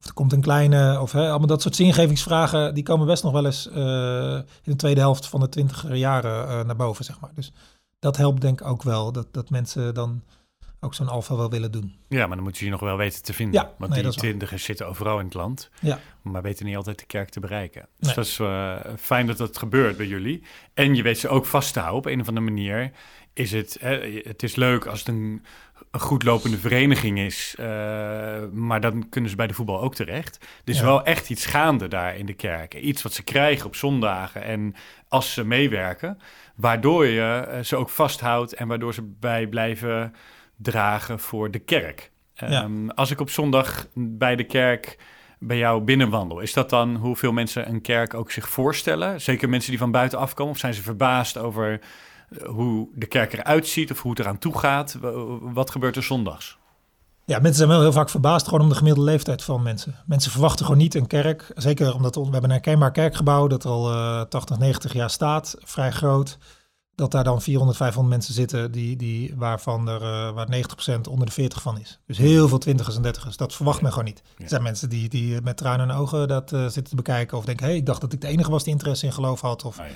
of er komt een kleine, of hè, allemaal dat soort zingevingsvragen, die komen best nog wel eens eh, in de tweede helft van de twintiger jaren eh, naar boven, zeg maar. Dus dat helpt denk ik ook wel, dat, dat mensen dan ook zo'n alfa wel willen doen. Ja, maar dan moeten ze je nog wel weten te vinden. Ja, Want nee, die twintigers zitten overal in het land. Ja. Maar weten niet altijd de kerk te bereiken. Dus Nee. dat is eh, fijn dat dat gebeurt bij jullie. En je weet ze ook vast te houden op een of andere manier. Is het, hè, het is leuk als het een, een goed lopende vereniging is. eh, maar dan kunnen ze bij de voetbal ook terecht. Er is Ja. wel echt iets gaande daar in de kerk. Iets wat ze krijgen op zondagen en als ze meewerken. Waardoor je eh, ze ook vasthoudt en waardoor ze bij blijven dragen voor de kerk. Ja. Ehm, Als ik op zondag bij de kerk bij jou binnenwandel, is dat dan hoeveel mensen een kerk ook zich voorstellen? Zeker mensen die van buiten afkomen? Of zijn ze verbaasd over hoe de kerk eruit ziet of hoe het eraan toe gaat? Wat gebeurt er zondags? Ja, mensen zijn wel heel vaak verbaasd gewoon om de gemiddelde leeftijd van mensen. Mensen verwachten gewoon niet een kerk. Zeker omdat we hebben een herkenbaar kerkgebouw dat al eh 80, 90 jaar staat. Vrij groot. Dat daar dan 400, 500 mensen zitten die, die, waarvan er eh, waar 90% onder de 40 van is. Dus heel veel twintigers en dertigers. Dat verwacht men gewoon niet. Ja. Er zijn mensen die, die met tranen in hun ogen dat eh, zitten te bekijken. Of denken, hé, hey, ik dacht dat ik de enige was die interesse in geloof had. Of, Oh ja.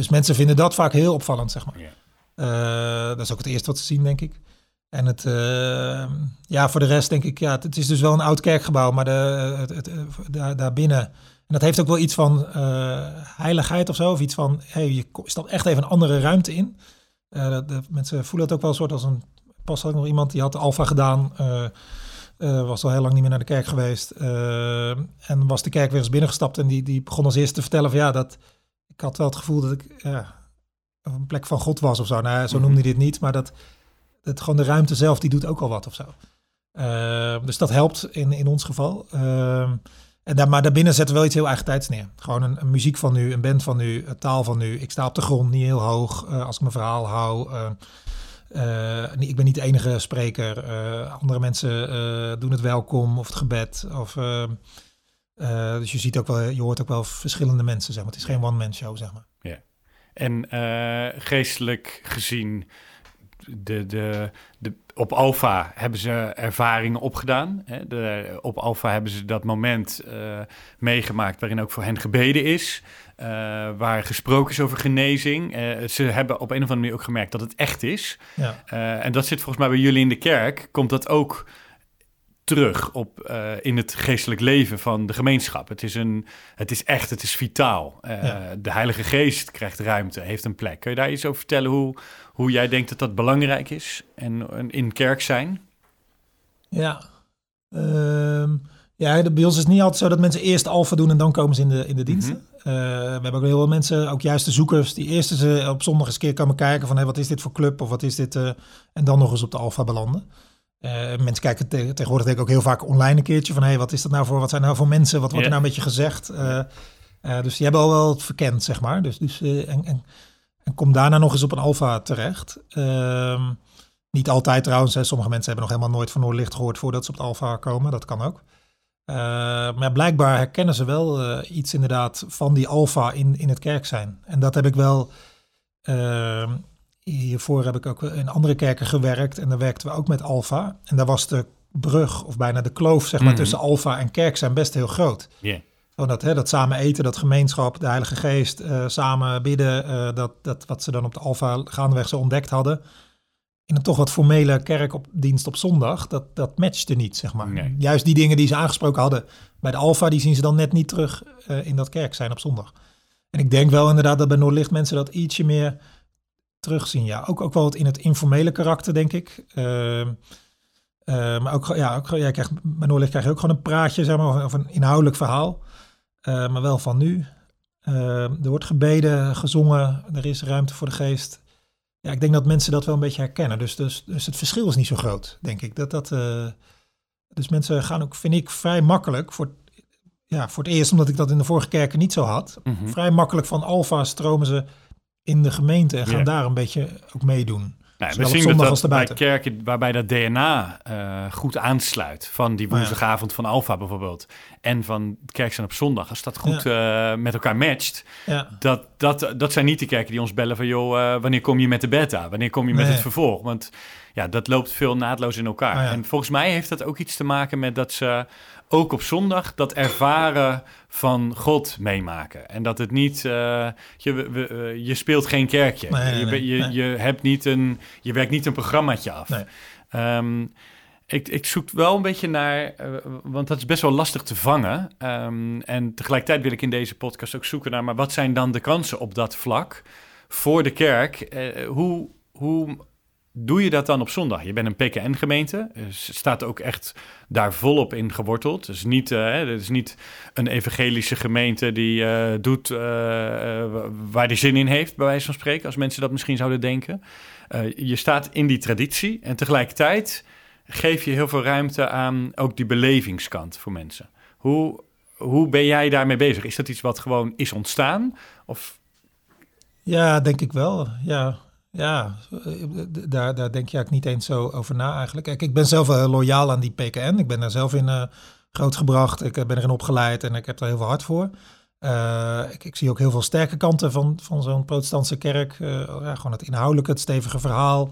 Dus mensen vinden dat vaak heel opvallend, zeg maar. Ja. Eh, dat is ook het eerste wat ze zien, denk ik. En het, eh, ja, voor de rest denk ik, ja, het, het is dus wel een oud kerkgebouw, maar de, het, het, eh, daar, daarbinnen. En dat heeft ook wel iets van heiligheid of zo, of iets van, hey, je stapt echt even een andere ruimte in. De, mensen voelen het ook wel een soort als een, pas had ik nog iemand die had de Alfa gedaan, was al heel lang niet meer naar de kerk geweest. en was de kerk weer eens binnengestapt en die, die begon als eerste te vertellen van ja, dat, ik had wel het gevoel dat ik ja, op een plek van God was of zo. Nou, zo Mhm. noemde hij dit niet, maar dat, dat gewoon de ruimte zelf, die doet ook al wat of zo. Eh, dus dat helpt in, in ons geval. Eh, en daar, maar daarbinnen zetten we wel iets heel eigen tijds neer. Gewoon een, een muziek van nu, een band van nu, een taal van nu. Ik sta op de grond, niet heel hoog, eh, als ik mijn verhaal hou. Eh, eh, ik ben niet de enige spreker. Andere mensen doen het welkom of het gebed. Of, eh, dus je ziet ook wel, je hoort ook wel verschillende mensen. Zeg maar. Het is geen one-man show, zeg maar. En eh, geestelijk gezien, de, de, de, op Alfa hebben ze ervaringen opgedaan. Hè? De, op Alfa hebben ze dat moment eh, meegemaakt waarin ook voor hen gebeden is. waar gesproken is over genezing. Ze hebben op een of andere manier ook gemerkt dat het echt is. Ja. En dat zit volgens mij bij jullie in de kerk. Komt dat ook terug op, eh, in het geestelijk leven van de gemeenschap? Het is, een, het is echt, het is vitaal. Eh, Ja. De Heilige Geest krijgt ruimte, heeft een plek. Kun je daar iets over vertellen hoe, hoe jij denkt dat dat belangrijk is en, en in kerk zijn? Ja. Ehm, ja, de- bij ons is het niet altijd zo dat mensen eerst alfa doen en dan komen ze in de, in de diensten. Eh, we hebben ook heel veel mensen, ook juist de zoekers, die eerst eens op zondag eens een keer komen kijken van hey, wat is dit voor club of wat is dit, en dan nog eens op de alfa belanden. Eh, mensen kijken te- tegenwoordig denk ik ook heel vaak online een keertje van hey, wat is dat nou voor, wat zijn nou voor mensen, wat wordt er nou een beetje gezegd. Eh, eh, dus die hebben al wel het verkend, zeg maar. Dus, dus, en, en, en kom daarna nog eens op een alfa terecht. Ehm, niet altijd trouwens. Hè. Sommige mensen hebben nog helemaal nooit van Noordlicht gehoord voordat ze op het Alfa komen. Dat kan ook. Maar blijkbaar herkennen ze wel iets inderdaad van die Alfa in, in het kerk zijn. En dat heb ik wel. Hiervoor heb ik ook in andere kerken gewerkt. En daar werkten we ook met Alfa. En daar was de brug, of bijna de kloof, zeg maar, Mhm. tussen Alfa en kerk zijn best heel groot. Ja. Dat, hè, dat samen eten, dat gemeenschap, de Heilige Geest, eh, samen bidden, eh, dat, dat wat ze dan op de Alfa gaandeweg zo ontdekt hadden. In een toch wat formele kerkdienst op zondag, dat, dat matchte niet, zeg maar. Nee. Juist die dingen die ze aangesproken hadden bij de Alfa, die zien ze dan net niet terug eh, in dat kerk zijn op zondag. En ik denk wel inderdaad dat bij Noordlicht mensen dat ietsje meer terugzien. Ja, ook, ook wel wat in het informele karakter, denk ik. Ehm, eh, maar ook, ja, ook, jij krijgt, bij Noordlicht krijg je ook gewoon een praatje, zeg maar, of, of een inhoudelijk verhaal. Eh, maar wel van nu. Er wordt gebeden, gezongen, er is ruimte voor de geest. Ja, ik denk dat mensen dat wel een beetje herkennen. Dus, dus, dus het verschil is niet zo groot, denk ik. Dat, dat, eh, dus mensen gaan ook, vind ik, vrij makkelijk. Voor, ja, voor het eerst, omdat ik dat in de vorige kerken niet zo had. Mhm. Vrij makkelijk van alfa stromen ze in de gemeente en gaan daar een beetje ook meedoen. Nou, we zien dat, bij kerken waarbij dat DNA eh, goed aansluit. Van die Oh woensdagavond van Alfa bijvoorbeeld. En van kerk zijn op zondag. Als dat goed eh, met elkaar matcht. Ja, Dat, dat, dat zijn niet de kerken die ons bellen van... joh, eh, wanneer kom je met de beta? Wanneer kom je met Nee. het vervolg? Want ja, dat loopt veel naadloos in elkaar. Ah, ja. En volgens mij heeft dat ook iets te maken met dat ze... ook op zondag dat ervaren van God meemaken. En dat het niet... eh, je, we- eh, je speelt geen kerkje. Nee, nee, je, nee, je, je, hebt niet een, je werkt niet een programmaatje af. Ehm, ik, ik zoek wel een beetje naar, eh, want dat is best wel lastig te vangen. Ehm, en tegelijkertijd wil ik in deze podcast ook zoeken naar, maar wat zijn dan de kansen op dat vlak voor de kerk? Hoe, hoe doe je dat dan op zondag? Je bent een PKN-gemeente, staat ook echt daar volop in geworteld. Het is niet, uh, het is niet een evangelische gemeente die uh, doet uh, waar die zin in heeft, bij wijze van spreken, als mensen dat misschien zouden denken. je staat in die traditie en tegelijkertijd geef je heel veel ruimte aan ook die belevingskant voor mensen. Hoe, hoe ben jij daarmee bezig? Is dat iets wat gewoon is ontstaan? Of... Ja, denk ik wel. Ja, ja, daar, daar denk je eigenlijk niet eens zo over na eigenlijk. Kijk, ik ben zelf wel loyaal aan die PKN. Ik ben daar zelf in uh, grootgebracht. Ik ben erin opgeleid en ik heb er heel veel hard voor. Uh, ik, ik, zie ook heel veel sterke kanten van, van zo'n protestantse kerk. Uh, ja, gewoon het inhoudelijke, het stevige verhaal.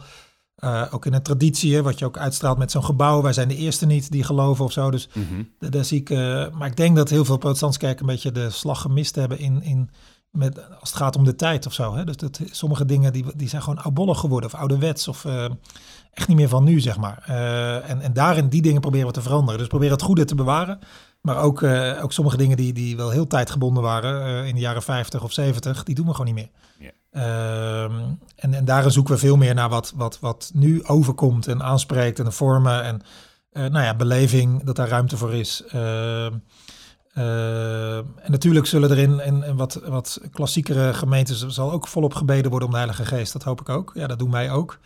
Uh, ook in een traditie, wat je ook uitstraalt met zo'n gebouw. Wij zijn de eerste niet die geloven of zo. Dus mm -hmm. daar zie ik. maar ik denk dat heel veel protestantse kerken een beetje de slag gemist hebben in, in met, als het gaat om de tijd of zo. Hè? Dus dat, sommige dingen die, die zijn gewoon oudbollig geworden of ouderwets of uh, echt niet meer van nu, zeg maar. Uh, en, en daarin die dingen proberen we te veranderen. Dus proberen het goede te bewaren. Maar ook, uh, ook sommige dingen die, die wel heel tijdgebonden waren in de jaren 50 of 70, die doen we gewoon niet meer. Yeah. Ehm, en, en daarin zoeken we veel meer naar wat, wat, wat nu overkomt en aanspreekt en de vormen en nou ja, beleving, dat daar ruimte voor is. Uh, en natuurlijk zullen er in, in, in, wat, wat klassiekere gemeentes zal ook volop gebeden worden om de Heilige Geest. Dat hoop ik ook. Ja, dat doen wij ook.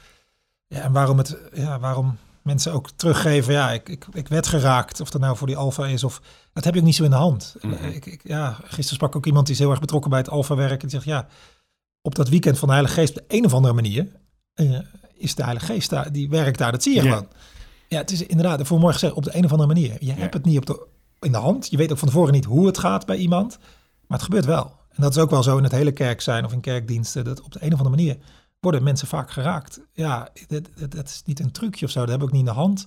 Ja, en waarom, het, ja, waarom mensen ook teruggeven, ja, ik, ik, ik werd geraakt. Of dat nou voor die alfa is of... Dat heb je ook niet zo in de hand. Mm -hmm. ik, ik, ja, gisteren sprak ook iemand die is heel erg betrokken bij het alfa-werk. En die zegt, ja, op dat weekend van de Heilige Geest, op de een of andere manier, uh, is de Heilige Geest daar, die werkt daar. Dat zie je yeah. gewoon. Ja, het is inderdaad, voor morgen gezegd, op de een of andere manier. Je yeah. hebt het niet op de in de hand. Je weet ook van tevoren niet hoe het gaat bij iemand, maar het gebeurt wel. En dat is ook wel zo in het hele kerk zijn of in kerkdiensten, dat op de een of andere manier worden mensen vaak geraakt. Ja, dat, is niet een trucje of zo, dat we ook niet in de hand.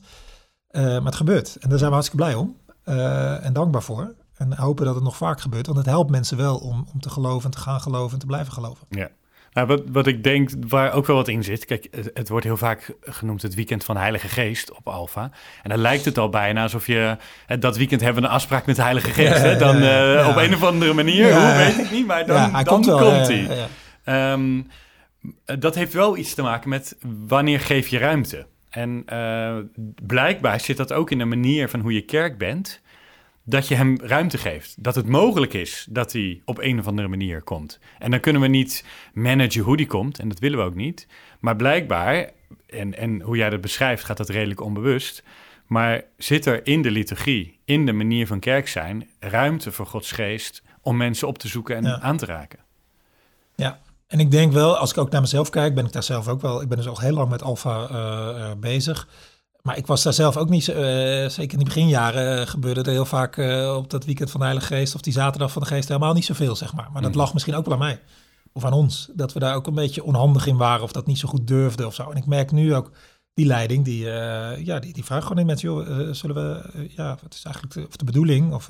Uh, maar het gebeurt en daar zijn we hartstikke blij om uh, en dankbaar voor. En hopen dat het nog vaak gebeurt, want het helpt mensen wel om, om te geloven, te gaan geloven en te blijven geloven. Ja. Nou, wat, wat ik denk, waar ook wel wat in zit. Kijk, het, het, wordt heel vaak genoemd het weekend van de Heilige Geest op Alfa. En dan lijkt het al bijna alsof je... dat weekend hebben we een afspraak met de Heilige Geest. hè? Dan uh, ja. op een of andere manier, hoe weet ik niet, maar dan, hij dan komt, komt hij. Um, dat heeft wel iets te maken met wanneer geef je ruimte. En uh, blijkbaar zit dat ook in de manier van hoe je kerk bent dat je hem ruimte geeft. Dat het mogelijk is dat hij op een of andere manier komt. En dan kunnen we niet managen hoe die komt, en dat willen we ook niet. Maar blijkbaar, en, en hoe jij dat beschrijft, gaat dat redelijk onbewust. Maar zit er in de liturgie, in de manier van kerk zijn, ruimte voor Gods geest om mensen op te zoeken en ja. aan te raken? Ja, en ik denk wel, als ik ook naar mezelf kijk, ben ik daar zelf ook wel. Ik ben dus al heel lang met Alfa uh, uh, bezig. Maar ik was daar zelf ook niet, uh, zeker in die beginjaren uh, gebeurde er heel vaak uh, op dat weekend van de Heilige Geest of die zaterdag van de Geest helemaal niet zoveel, zeg maar. Maar dat mm. lag misschien ook wel aan mij of aan ons, dat we daar ook een beetje onhandig in waren of dat niet zo goed durfden of zo. En ik merk nu ook die leiding, die, ja, die, die vraagt gewoon in mensen, joh, zullen we, ja, wat is eigenlijk de, of de bedoeling of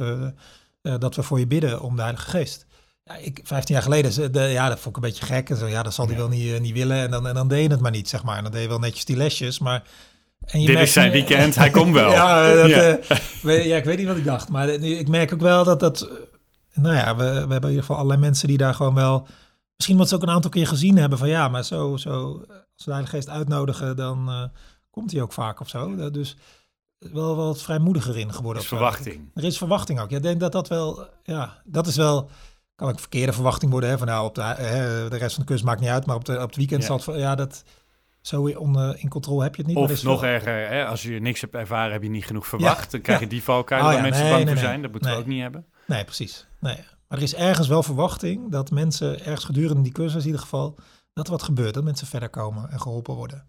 dat we voor je bidden om de Heilige Geest. Ja, ik, 15 jaar geleden, de, ja, dat vond ik een beetje gek. En zo, ja, dat zal hij ja. wel niet, niet willen. En dan, en dan deed je het maar niet, zeg maar. En dan deed je wel netjes die lesjes, maar en je Dit is zijn weekend, hij komt wel. ja, dat, ja. Uh, ja, ik weet niet wat ik dacht. Maar ik merk ook wel dat dat... Nou ja, we, we hebben in ieder geval allerlei mensen die daar gewoon wel... Misschien wat ze ook een aantal keer gezien hebben van ja, maar zo, zo als we de Heilige Geest uitnodigen, dan uh, komt hij ook vaak of zo. Dus wel, wel wat vrijmoediger in geworden. Er is verwachting. Er is verwachting ook. Ja, ik denk dat dat wel, ja, dat is wel, kan ook verkeerde verwachting worden. Hè, van nou, op de, hè, de rest van de kust maakt niet uit, maar op, de, op het weekend ja. zal het, ja, dat zo in, in controle heb je het niet. Of nog wel... erger, hè, als je niks hebt ervaren, heb je niet genoeg verwacht. Ja, dan krijg je die valkuil oh, waar mensen nee, bang nee, voor nee, zijn. Dat moeten we ook niet hebben. Nee, precies. Nee. Maar er is ergens wel verwachting dat mensen ergens gedurende die cursus in ieder geval, dat er wat gebeurt. Dat mensen verder komen en geholpen worden.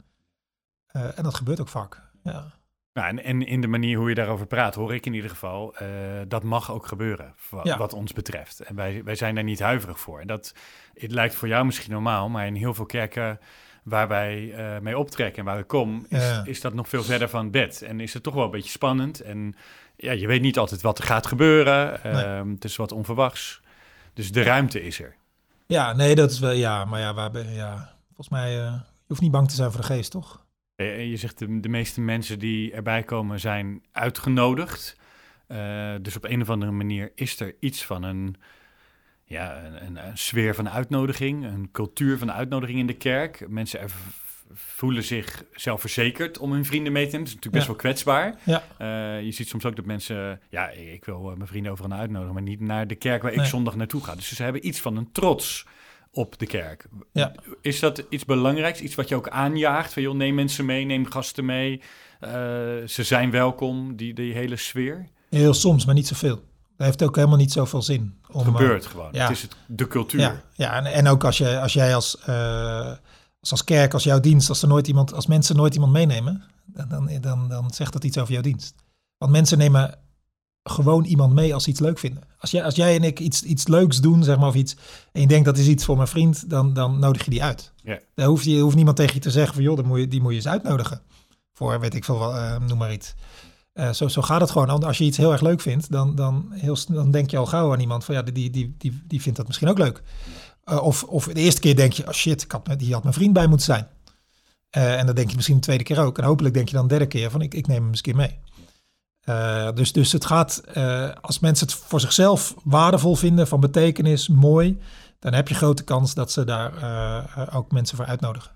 Uh, en dat gebeurt ook vaak, ja. Nou, en, en, in de manier hoe je daarover praat, hoor ik in ieder geval, uh, dat mag ook gebeuren, wat, ja. wat, ons betreft. En wij, wij zijn daar niet huiverig voor. En dat, het lijkt voor jou misschien normaal, maar in heel veel kerken waar wij uh, mee optrekken en waar ik kom, is, ja. is, dat nog veel verder van bed. En is het toch wel een beetje spannend. En ja, je weet niet altijd wat er gaat gebeuren. Nee. Um, het is wat onverwachts. Dus de ruimte is er. Ja, nee, dat is wel, ja. Maar ja, waar, ja volgens mij, uh, je hoeft niet bang te zijn voor de geest, toch? Eh, Je zegt de, de meeste mensen die erbij komen zijn uitgenodigd. Eh, dus op een of andere manier is er iets van een, ja, een, een, een sfeer van uitnodiging, een cultuur van uitnodiging in de kerk. Mensen voelen zich zelfverzekerd om hun vrienden mee te nemen. Dat is natuurlijk best Ja. wel kwetsbaar. Ja. Eh, je ziet soms ook dat mensen, ja, ik wil eh, mijn vrienden overal uitnodigen, maar niet naar de kerk waar ik zondag naartoe ga. Dus ze hebben iets van een trots op de kerk. Ja. Is dat iets belangrijks? Iets wat je ook aanjaagt? Van joh, neem mensen mee, neem gasten mee. Eh, ze zijn welkom, die, die hele sfeer. Heel soms, maar niet zoveel. Dat heeft ook helemaal niet zoveel zin. Om, Het eh, gebeurt gewoon. ja. Het is het, de cultuur. Ja, ja en, en ook als, je, als jij als, eh, als, als kerk, als jouw dienst, als, er nooit iemand, als mensen nooit iemand meenemen, dan, dan, dan, dan zegt dat iets over jouw dienst. Want mensen nemen gewoon iemand mee als ze iets leuk vinden. Als jij, als jij en ik iets, iets leuks doen, zeg maar, of iets, en je denkt dat is iets voor mijn vriend, dan, dan nodig je die uit. Ja. Daar hoeft, je, hoeft niemand tegen je te zeggen van, joh, dan moet je, die moet je eens uitnodigen. Voor, weet ik veel, eh, noem maar iets. Eh, zo, zo gaat het gewoon. Als je iets heel erg leuk vindt, dan, dan, heel, dan denk je al gauw aan iemand van ja, die, die, die, die vindt dat misschien ook leuk. Eh, of, of de eerste keer denk je, oh shit, ik had, die had mijn vriend bij moeten zijn. Eh, en dan denk je misschien de tweede keer ook. En hopelijk denk je dan de derde keer van ik, ik neem hem keer mee. Dus, dus het gaat, als mensen het voor zichzelf waardevol vinden, van betekenis, mooi, dan heb je grote kans dat ze daar ook mensen voor uitnodigen.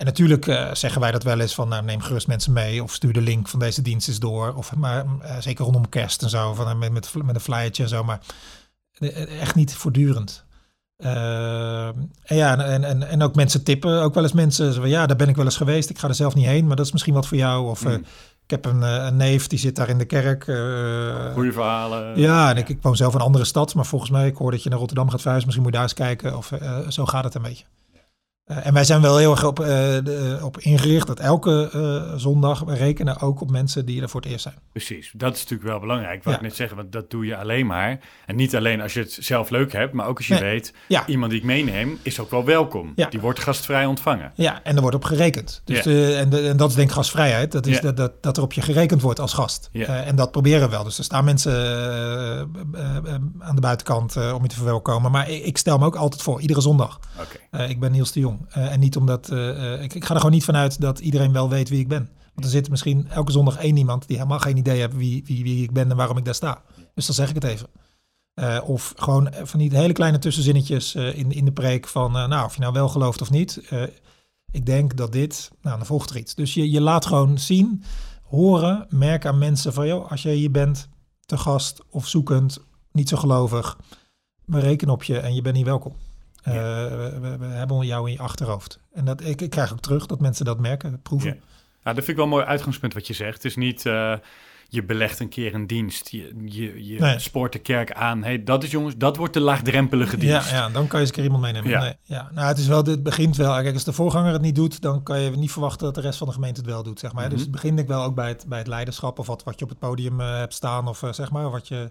En natuurlijk eh, zeggen wij dat wel eens van nou, neem gerust mensen mee of stuur de link van deze dienst eens door. Of maar eh, zeker rondom kerst en zo, van, eh, met, met, met een flyertje en zo, maar echt niet voortdurend. Eh, en ja, en, en, en ook mensen tippen, ook wel eens mensen van ja, daar ben ik wel eens geweest, ik ga er zelf niet heen, maar dat is misschien wat voor jou. Of Mm. ik heb een, een neef, die zit daar in de kerk. Goeie verhalen. ja, en ik, ik woon zelf in een andere stad, maar volgens mij, ik hoor dat je naar Rotterdam gaat verhuizen, misschien moet je daar eens kijken. Of zo gaat het een beetje. Eh, en wij zijn wel heel erg op, eh, de- op ingericht dat elke eh, zondag we rekenen ook op mensen die er voor het eerst zijn. Precies, dat is natuurlijk wel belangrijk. Wat Ja. ik net zeggen, want dat doe je alleen maar. En niet alleen als je het zelf leuk hebt, maar ook als je Nee. weet, Ja. iemand die ik meeneem is ook wel welkom. Ja. Die wordt gastvrij ontvangen. Ja, en er wordt op gerekend. Dus de- en, de- en dat is denk ik gastvrijheid. Dat is dat, dat, dat er op je gerekend wordt als gast. Ja. Eh, en dat proberen we wel. Dus er staan mensen eh, eh, eh, aan de buitenkant eh, om je te verwelkomen. Maar ik, ik stel me ook altijd voor, iedere zondag. Oké. Eh, ik ben Niels de Jong. Eh, en niet omdat... eh, eh, ik, ik ga er gewoon niet vanuit dat iedereen wel weet wie ik ben. Want er zit misschien elke zondag één iemand... die helemaal geen idee heeft wie, wie, wie ik ben en waarom ik daar sta. Dus dan zeg ik het even. Of gewoon van die hele kleine tussenzinnetjes in, in de preek van... nou, of je nou wel gelooft of niet. ik denk dat dit... Nou, dan volgt er iets. Dus je, je laat gewoon zien, horen, merken aan mensen van... joh, als je hier bent, te gast of zoekend, niet zo gelovig... we rekenen op je en je bent hier welkom. Eh, we, we- we hebben jou in je achterhoofd. En dat, ik, ik krijg ook terug dat mensen dat merken, proeven. Ja. Nou, dat vind ik wel een mooi uitgangspunt wat je zegt. Het is niet eh, je belegt een keer een dienst. Je, je, je Nee. spoort de kerk aan. Hey, dat is jongens, dat wordt de laagdrempelige Ja, dienst. ja, dan kan je eens een keer iemand meenemen. Ja. Nee, ja. Nou, het is wel, dit begint wel. Kijk, als de voorganger het niet doet, dan kan je niet verwachten dat de rest van de gemeente het wel doet, zeg maar. Mhm. Dus het begint ik wel ook bij het, bij het leiderschap of wat, wat je op het podium eh, hebt staan of zeg maar wat je.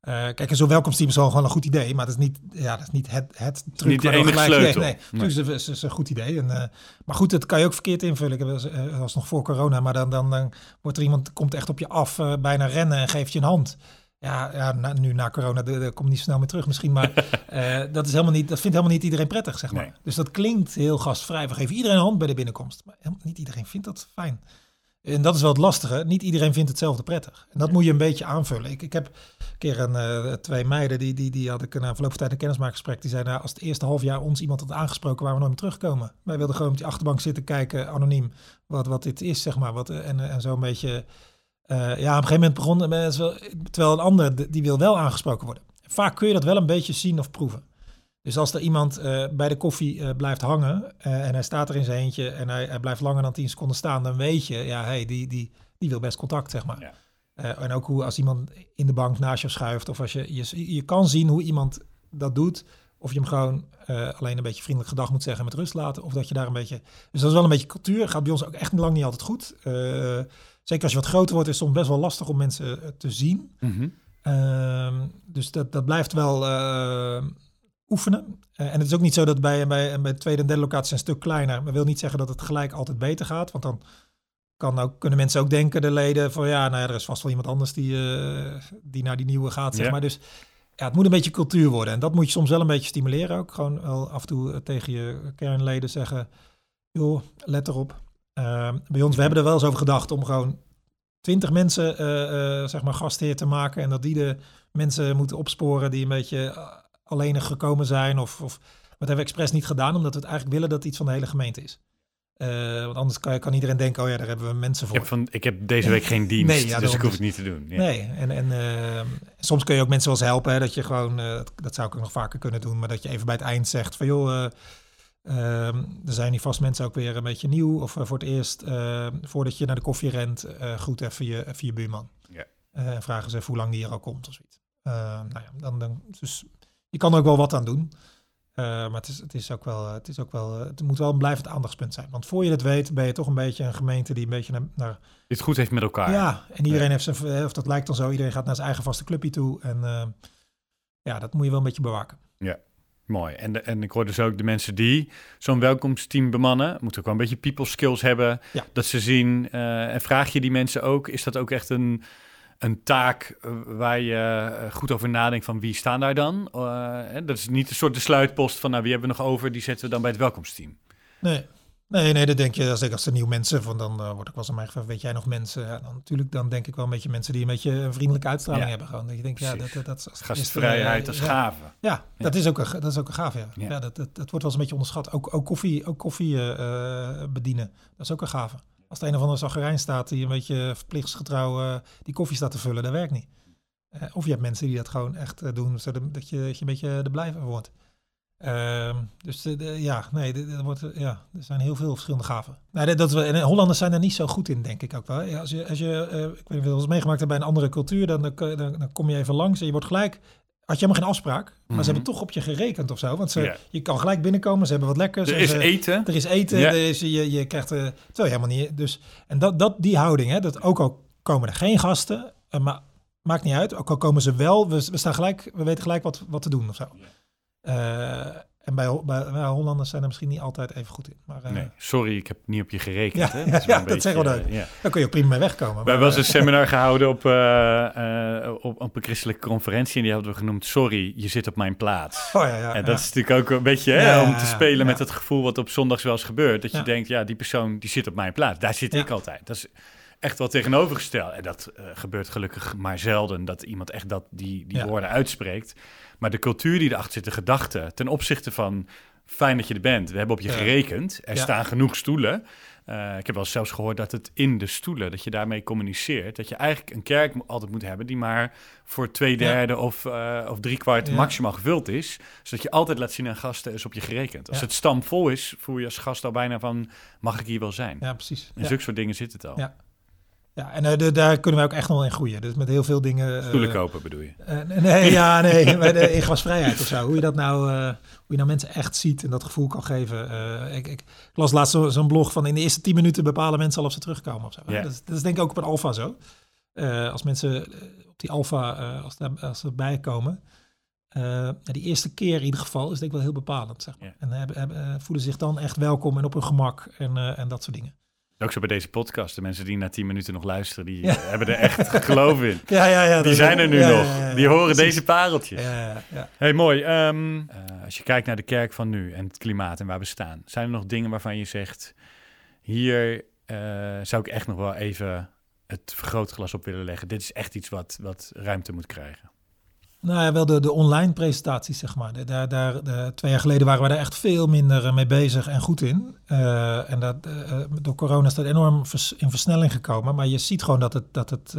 Eh, kijk, zo'n welkomsteam is wel gewoon een goed idee, maar het is niet, ja, dat is niet het, het truc. Niet de enige. Nee, nee, is het- is het een goed idee. En, eh, maar goed, dat kan je ook verkeerd invullen. Ik eens, eh, dat was nog voor corona, maar dan, dan, dan wordt er iemand komt echt op je af, bijna rennen en geeft je een hand. Ja, ja na- nu na corona, dat dat komt niet snel meer terug misschien, maar dat, is helemaal niet, dat vindt helemaal niet iedereen prettig, zeg maar. Nee. Dus dat klinkt heel gastvrij. We geven iedereen een hand bij de binnenkomst, maar helemaal niet iedereen vindt dat fijn. En dat is wel het lastige. Niet iedereen vindt hetzelfde prettig. En dat moet je een beetje aanvullen. Ik, ik heb een keer een, eh, twee meiden, die, die, die had ik na verloop van tijd een kennismakingsgesprek. Die zeiden, nou, als het eerste half jaar ons iemand had aangesproken, waar we nooit meer terugkomen. Wij wilden gewoon op die achterbank zitten kijken, anoniem, wat, wat dit is, zeg maar. Wat, eh, en, en zo een beetje... eh, ja, op een gegeven moment begon mensen terwijl een ander die wil wel aangesproken worden. Vaak kun je dat wel een beetje zien of proeven. Dus als er iemand eh, bij de koffie eh, blijft hangen eh, en hij staat er in zijn eentje en hij, hij blijft langer dan 10 seconden staan, dan weet je, ja, hey, die, die, die wil best contact, zeg maar. Ja. En ook hoe als iemand in de bank naast je schuift of als je, je, je kan zien hoe iemand dat doet, of je hem gewoon alleen een beetje vriendelijk gedag moet zeggen en met rust laten, of dat je daar een beetje, dus dat is wel een beetje cultuur, gaat bij ons ook echt lang niet altijd goed. Zeker als je wat groter wordt, is het soms best wel lastig om mensen te zien. Mhm. Ehm, dus dat, dat blijft wel oefenen. Eh, en het is ook niet zo dat bij, bij, bij de tweede en derde locatie een stuk kleiner. Maar wil niet zeggen dat het gelijk altijd beter gaat. Want dan kan ook, kunnen mensen ook denken, de leden, van ja, nou ja, er is vast wel iemand anders die, eh, die naar die nieuwe gaat, zeg maar. Dus ja, het moet een beetje cultuur worden. En dat moet je soms wel een beetje stimuleren ook. Gewoon wel af en toe eh, tegen je kernleden zeggen, joh, let erop. Ehm, bij ons, we hebben er wel eens over gedacht om gewoon twintig mensen, zeg maar, gastheer te maken. En dat die de mensen moeten opsporen die een beetje alleenig gekomen zijn. Of, of, dat hebben we expres niet gedaan, omdat we het eigenlijk willen dat het iets van de hele gemeente is. Eh, want anders kan, kan iedereen denken, oh ja, daar hebben we mensen Ik voor. heb, van, ik heb deze week geen dienst, Nee, ja, dus ik hoef het niet te doen. Ja. Nee, en, en eh, soms kun je ook mensen wel eens helpen. Hè, dat je gewoon, eh, dat, zou ik ook nog vaker kunnen doen. Maar dat je even bij het eind zegt van joh, eh, ehm, er zijn hier vast mensen ook weer een beetje nieuw. Of voor het eerst, voordat je naar de koffie rent, groet even je, even je buurman. Ja. En vraag eens even hoe lang die hier al komt of zoiets. Nou ja, dan, dan, dus je kan er ook wel wat aan doen. Eh, maar het is, het is ook wel, het is ook wel, het moet wel een blijvend aandachtspunt zijn. Want voor je het weet, ben je toch een beetje een gemeente die een beetje naar, naar Die het goed heeft met elkaar. ja, en iedereen heeft zijn, of dat lijkt dan zo, iedereen gaat naar zijn eigen vaste clubje toe. En eh, ja, dat moet je wel een beetje bewaken. Mooi. En, de, en ik hoor dus ook de mensen die zo'n welkomsteam bemannen, moeten ook wel een beetje people skills hebben. Ja. Dat ze zien. eh, en vraag je die mensen ook, is dat ook echt een, een taak eh, waar je eh, goed over nadenkt van wie staan daar dan? Eh, dat is niet een soort de sluitpost van nou wie hebben we nog over, die zetten we dan bij het welkomsteam. Nee, nee, nee dat denk je, zeker als er nieuwe mensen, van dan uh, word ik wel eens aan mij gevraagd, weet jij nog mensen? Ja, dan, natuurlijk, dan denk ik wel een beetje mensen die een beetje een vriendelijke uitstraling Ja. hebben. Gewoon. Dat je denkt, ja, dat, dat, dat is- Gastvrijheid als ja. gave. Ja, dat is ook een, dat is ook een gaaf, ja. Ja. dat, dat, dat wordt wel eens een beetje onderschat. Ook, ook koffie, ook koffie bedienen, dat is ook een gave. Als er een of andere zagerijn staat die een beetje verplichtsgetrouw eh, die koffie staat te vullen, dat werkt niet. Eh, of je hebt mensen die dat gewoon echt eh, doen, zodat dat je, dat je een beetje er blij van wordt. Ehm, dus de, de- ja, nee, de- de- wordt, ja, er zijn heel veel verschillende gaven. Nou, we, en Hollanders zijn er niet zo goed in, denk ik ook wel. Als je, als je ik weet niet of je meegemaakt hebt bij een andere cultuur, dan, dan, dan kom je even langs en je wordt gelijk, had je helemaal geen afspraak, maar Mhm. ze hebben toch op je gerekend of zo. Want ze, je kan gelijk binnenkomen, ze hebben wat lekkers. Er is ze- eten. er is eten, er is, je, je krijgt... eh terwijl je helemaal niet... Dus, en dat, dat, die houding, hè, dat ook al komen er geen gasten, eh, maar maakt niet uit. Ook al komen ze wel, we, we, staan gelijk, we weten gelijk wat, wat te doen of zo. Eh, en bij, bij, bij Hollanders zijn er misschien niet altijd even goed in. Maar eh, Nee, sorry, ik heb niet op je gerekend. Ja, hè? ja, wel ja, een dat zeggen we dan. eh, ja. daar kun je ook prima mee wegkomen. We hebben wel eens eh, een seminar gehouden op, eh, op, op een christelijke conferentie en die hadden we genoemd Sorry, je zit op mijn plaats. oh ja, ja, en ja. dat is natuurlijk ook een beetje hè, Ja, om te spelen ja. met het gevoel wat op zondags wel eens gebeurt. Dat je Ja. denkt, ja, die persoon die zit op mijn plaats. Daar zit Ja. ik altijd. Dat is echt wel tegenovergesteld. En dat gebeurt gelukkig maar zelden dat iemand echt dat, die, die Ja. woorden uitspreekt. Maar de cultuur die erachter zit, de gedachte ten opzichte van fijn dat je er bent. We hebben op je Ja. gerekend. Er Ja. staan genoeg stoelen. Eh, ik heb wel zelfs gehoord dat het in de stoelen, dat je daarmee communiceert. Dat je eigenlijk een kerk altijd moet hebben die maar voor twee derde of, eh of drie kwart Ja. maximaal gevuld is. Zodat je altijd laat zien aan gasten, is op je gerekend. Als Ja. het stamvol is, voel je als gast al bijna van, mag ik hier wel zijn? ja, precies. En Ja. zulke soort dingen zit het al. Ja. Ja, en eh, de- daar kunnen wij ook echt nog wel in groeien. Dus met heel veel dingen... eh, Stoelen kopen bedoel je? Eh, nee, ja, nee, bij de in gasvrijheid of zo. Hoe je dat nou, hoe je nou mensen echt ziet en dat gevoel kan geven. Ik, ik las laatst zo- zo'n blog van in de eerste tien minuten bepalen mensen al of ze terugkomen of zo. Dat, is, dat is denk ik ook op een alfa zo. Als mensen op die alfa, als, daar, als ze erbij komen, ja, die eerste keer in ieder geval is denk ik wel heel bepalend. Zeg maar. En hebben, hebben, voelen zich dan echt welkom en op hun gemak en, en dat soort dingen. Ook zo bij deze podcast. De mensen die na tien minuten nog luisteren, die Ja. eh, hebben er echt geloof in. Ja, ja, ja. Die zijn er nu ja, nog. ja, die horen precies. deze pareltjes. Ja, ja, ja. Hey, mooi. Ehm, eh, als je kijkt naar de kerk van nu en het klimaat en waar we staan, zijn er nog dingen waarvan je zegt: hier eh, zou ik echt nog wel even het vergrootglas op willen leggen. Dit is echt iets wat, wat ruimte moet krijgen. Nou ja, wel de, de online presentaties, zeg maar. Daar, daar, de, twee jaar geleden waren we daar echt veel minder eh, mee bezig en goed in. Eh, en dat, eh, door corona is dat enorm in versnelling gekomen. Maar je ziet gewoon dat het, dat het,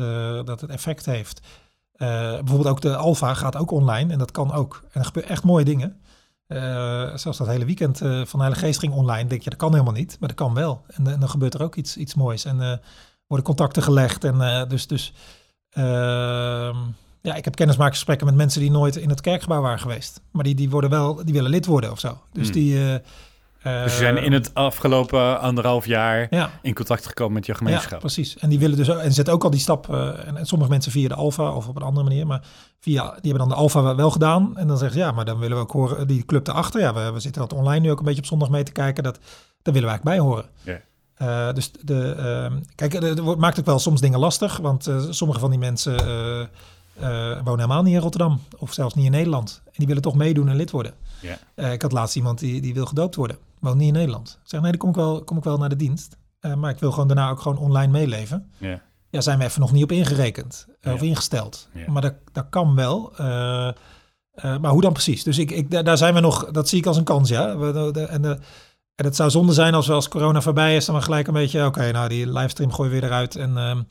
dat het effect heeft. Bijvoorbeeld ook de Alfa gaat ook online en dat kan ook. En er gebeuren echt mooie dingen. Zelfs dat hele weekend van de Heilige Geest ging online. Denk je, dat kan helemaal niet, maar dat kan wel. En, eh, dan gebeurt er ook iets, iets moois. En worden contacten gelegd. En dus, dus ehm, ja, ik heb kennismakingsgesprekken met mensen die nooit in het kerkgebouw waren geweest. Maar die, die worden wel, die willen lid worden of zo. Dus Hmm. die. eh, Dus ze zijn eh, in het afgelopen anderhalf jaar ja, in contact gekomen met je ja, gemeenschap. precies. En die willen dus ook- en zetten ook al die stap. eh, en, en sommige mensen via de Alfa of op een andere manier. Maar via, die hebben dan de Alfa wel gedaan. En dan zeggen ze ja, maar dan willen we ook horen die club erachter. Ja, we, we zitten dat online nu ook een beetje op zondag mee te kijken. Dat, daar willen we eigenlijk bij horen. Ja. Eh, dus de, ehm, kijk, er wordt- maakt ook wel soms dingen lastig. Want eh, sommige van die mensen wonen helemaal niet in Rotterdam. Of zelfs niet in Nederland. En die willen toch meedoen en lid worden. Eh, ik had laatst iemand die, die wil gedoopt worden. Woont niet in Nederland. Ik zeg, nee, dan kom ik wel, kom ik wel naar de dienst. eh, maar ik wil gewoon daarna ook gewoon online meeleven. Ja. Ja, zijn we even nog niet op ingerekend of ingesteld. Maar dat, dat kan wel. Eh, eh, maar hoe dan precies? Dus ik, ik, daar- zijn we nog, dat zie ik als een kans, ja. We, de, de- en, de, en het zou zonde zijn als we als corona voorbij is, dan we gelijk een beetje, oké, nou die livestream gooien we weer eruit en ehm, eh,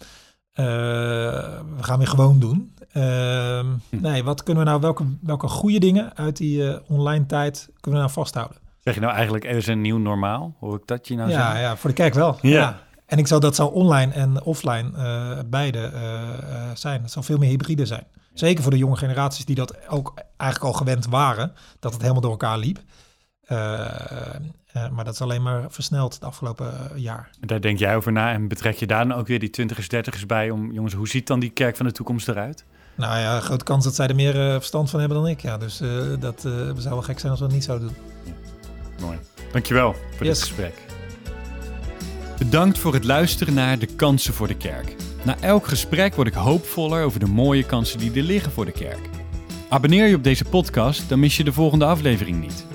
we gaan weer gewoon doen. Ehm, Hm. Nee, wat kunnen we nou, welke, welke goede dingen uit die eh, online tijd kunnen we nou vasthouden? Zeg je nou eigenlijk, er is een nieuw normaal? Hoor ik dat je nou ja, ja, voor de kerk wel. Ja. En ik zou dat zou online en offline eh, beide eh, eh, zijn. Het zou veel meer hybride zijn. Zeker voor de jonge generaties die dat ook eigenlijk al gewend waren, dat het helemaal door elkaar liep. Eh, eh, maar dat is alleen maar versneld het afgelopen eh, jaar. Daar denk jij over na en betrek je daar dan ook weer die twintigers, dertigers bij om, jongens, hoe ziet dan die kerk van de toekomst eruit? Nou ja, grote kans dat zij er meer verstand van hebben dan ik. Ja, dus dat eh, zou wel gek zijn als we dat niet zouden doen. Mooi. Dankjewel voor Yes. dit gesprek. Bedankt voor het luisteren naar De Kansen voor de Kerk. Na elk gesprek word ik hoopvoller over de mooie kansen die er liggen voor de kerk. Abonneer je op deze podcast, dan mis je de volgende aflevering niet.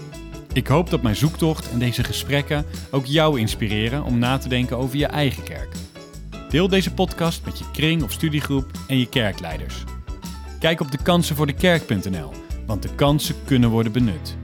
Ik hoop dat mijn zoektocht en deze gesprekken ook jou inspireren om na te denken over je eigen kerk. Deel deze podcast met je kring of studiegroep en je kerkleiders. Kijk op dekansenvoordekerk.nl, want de kansen kunnen worden benut.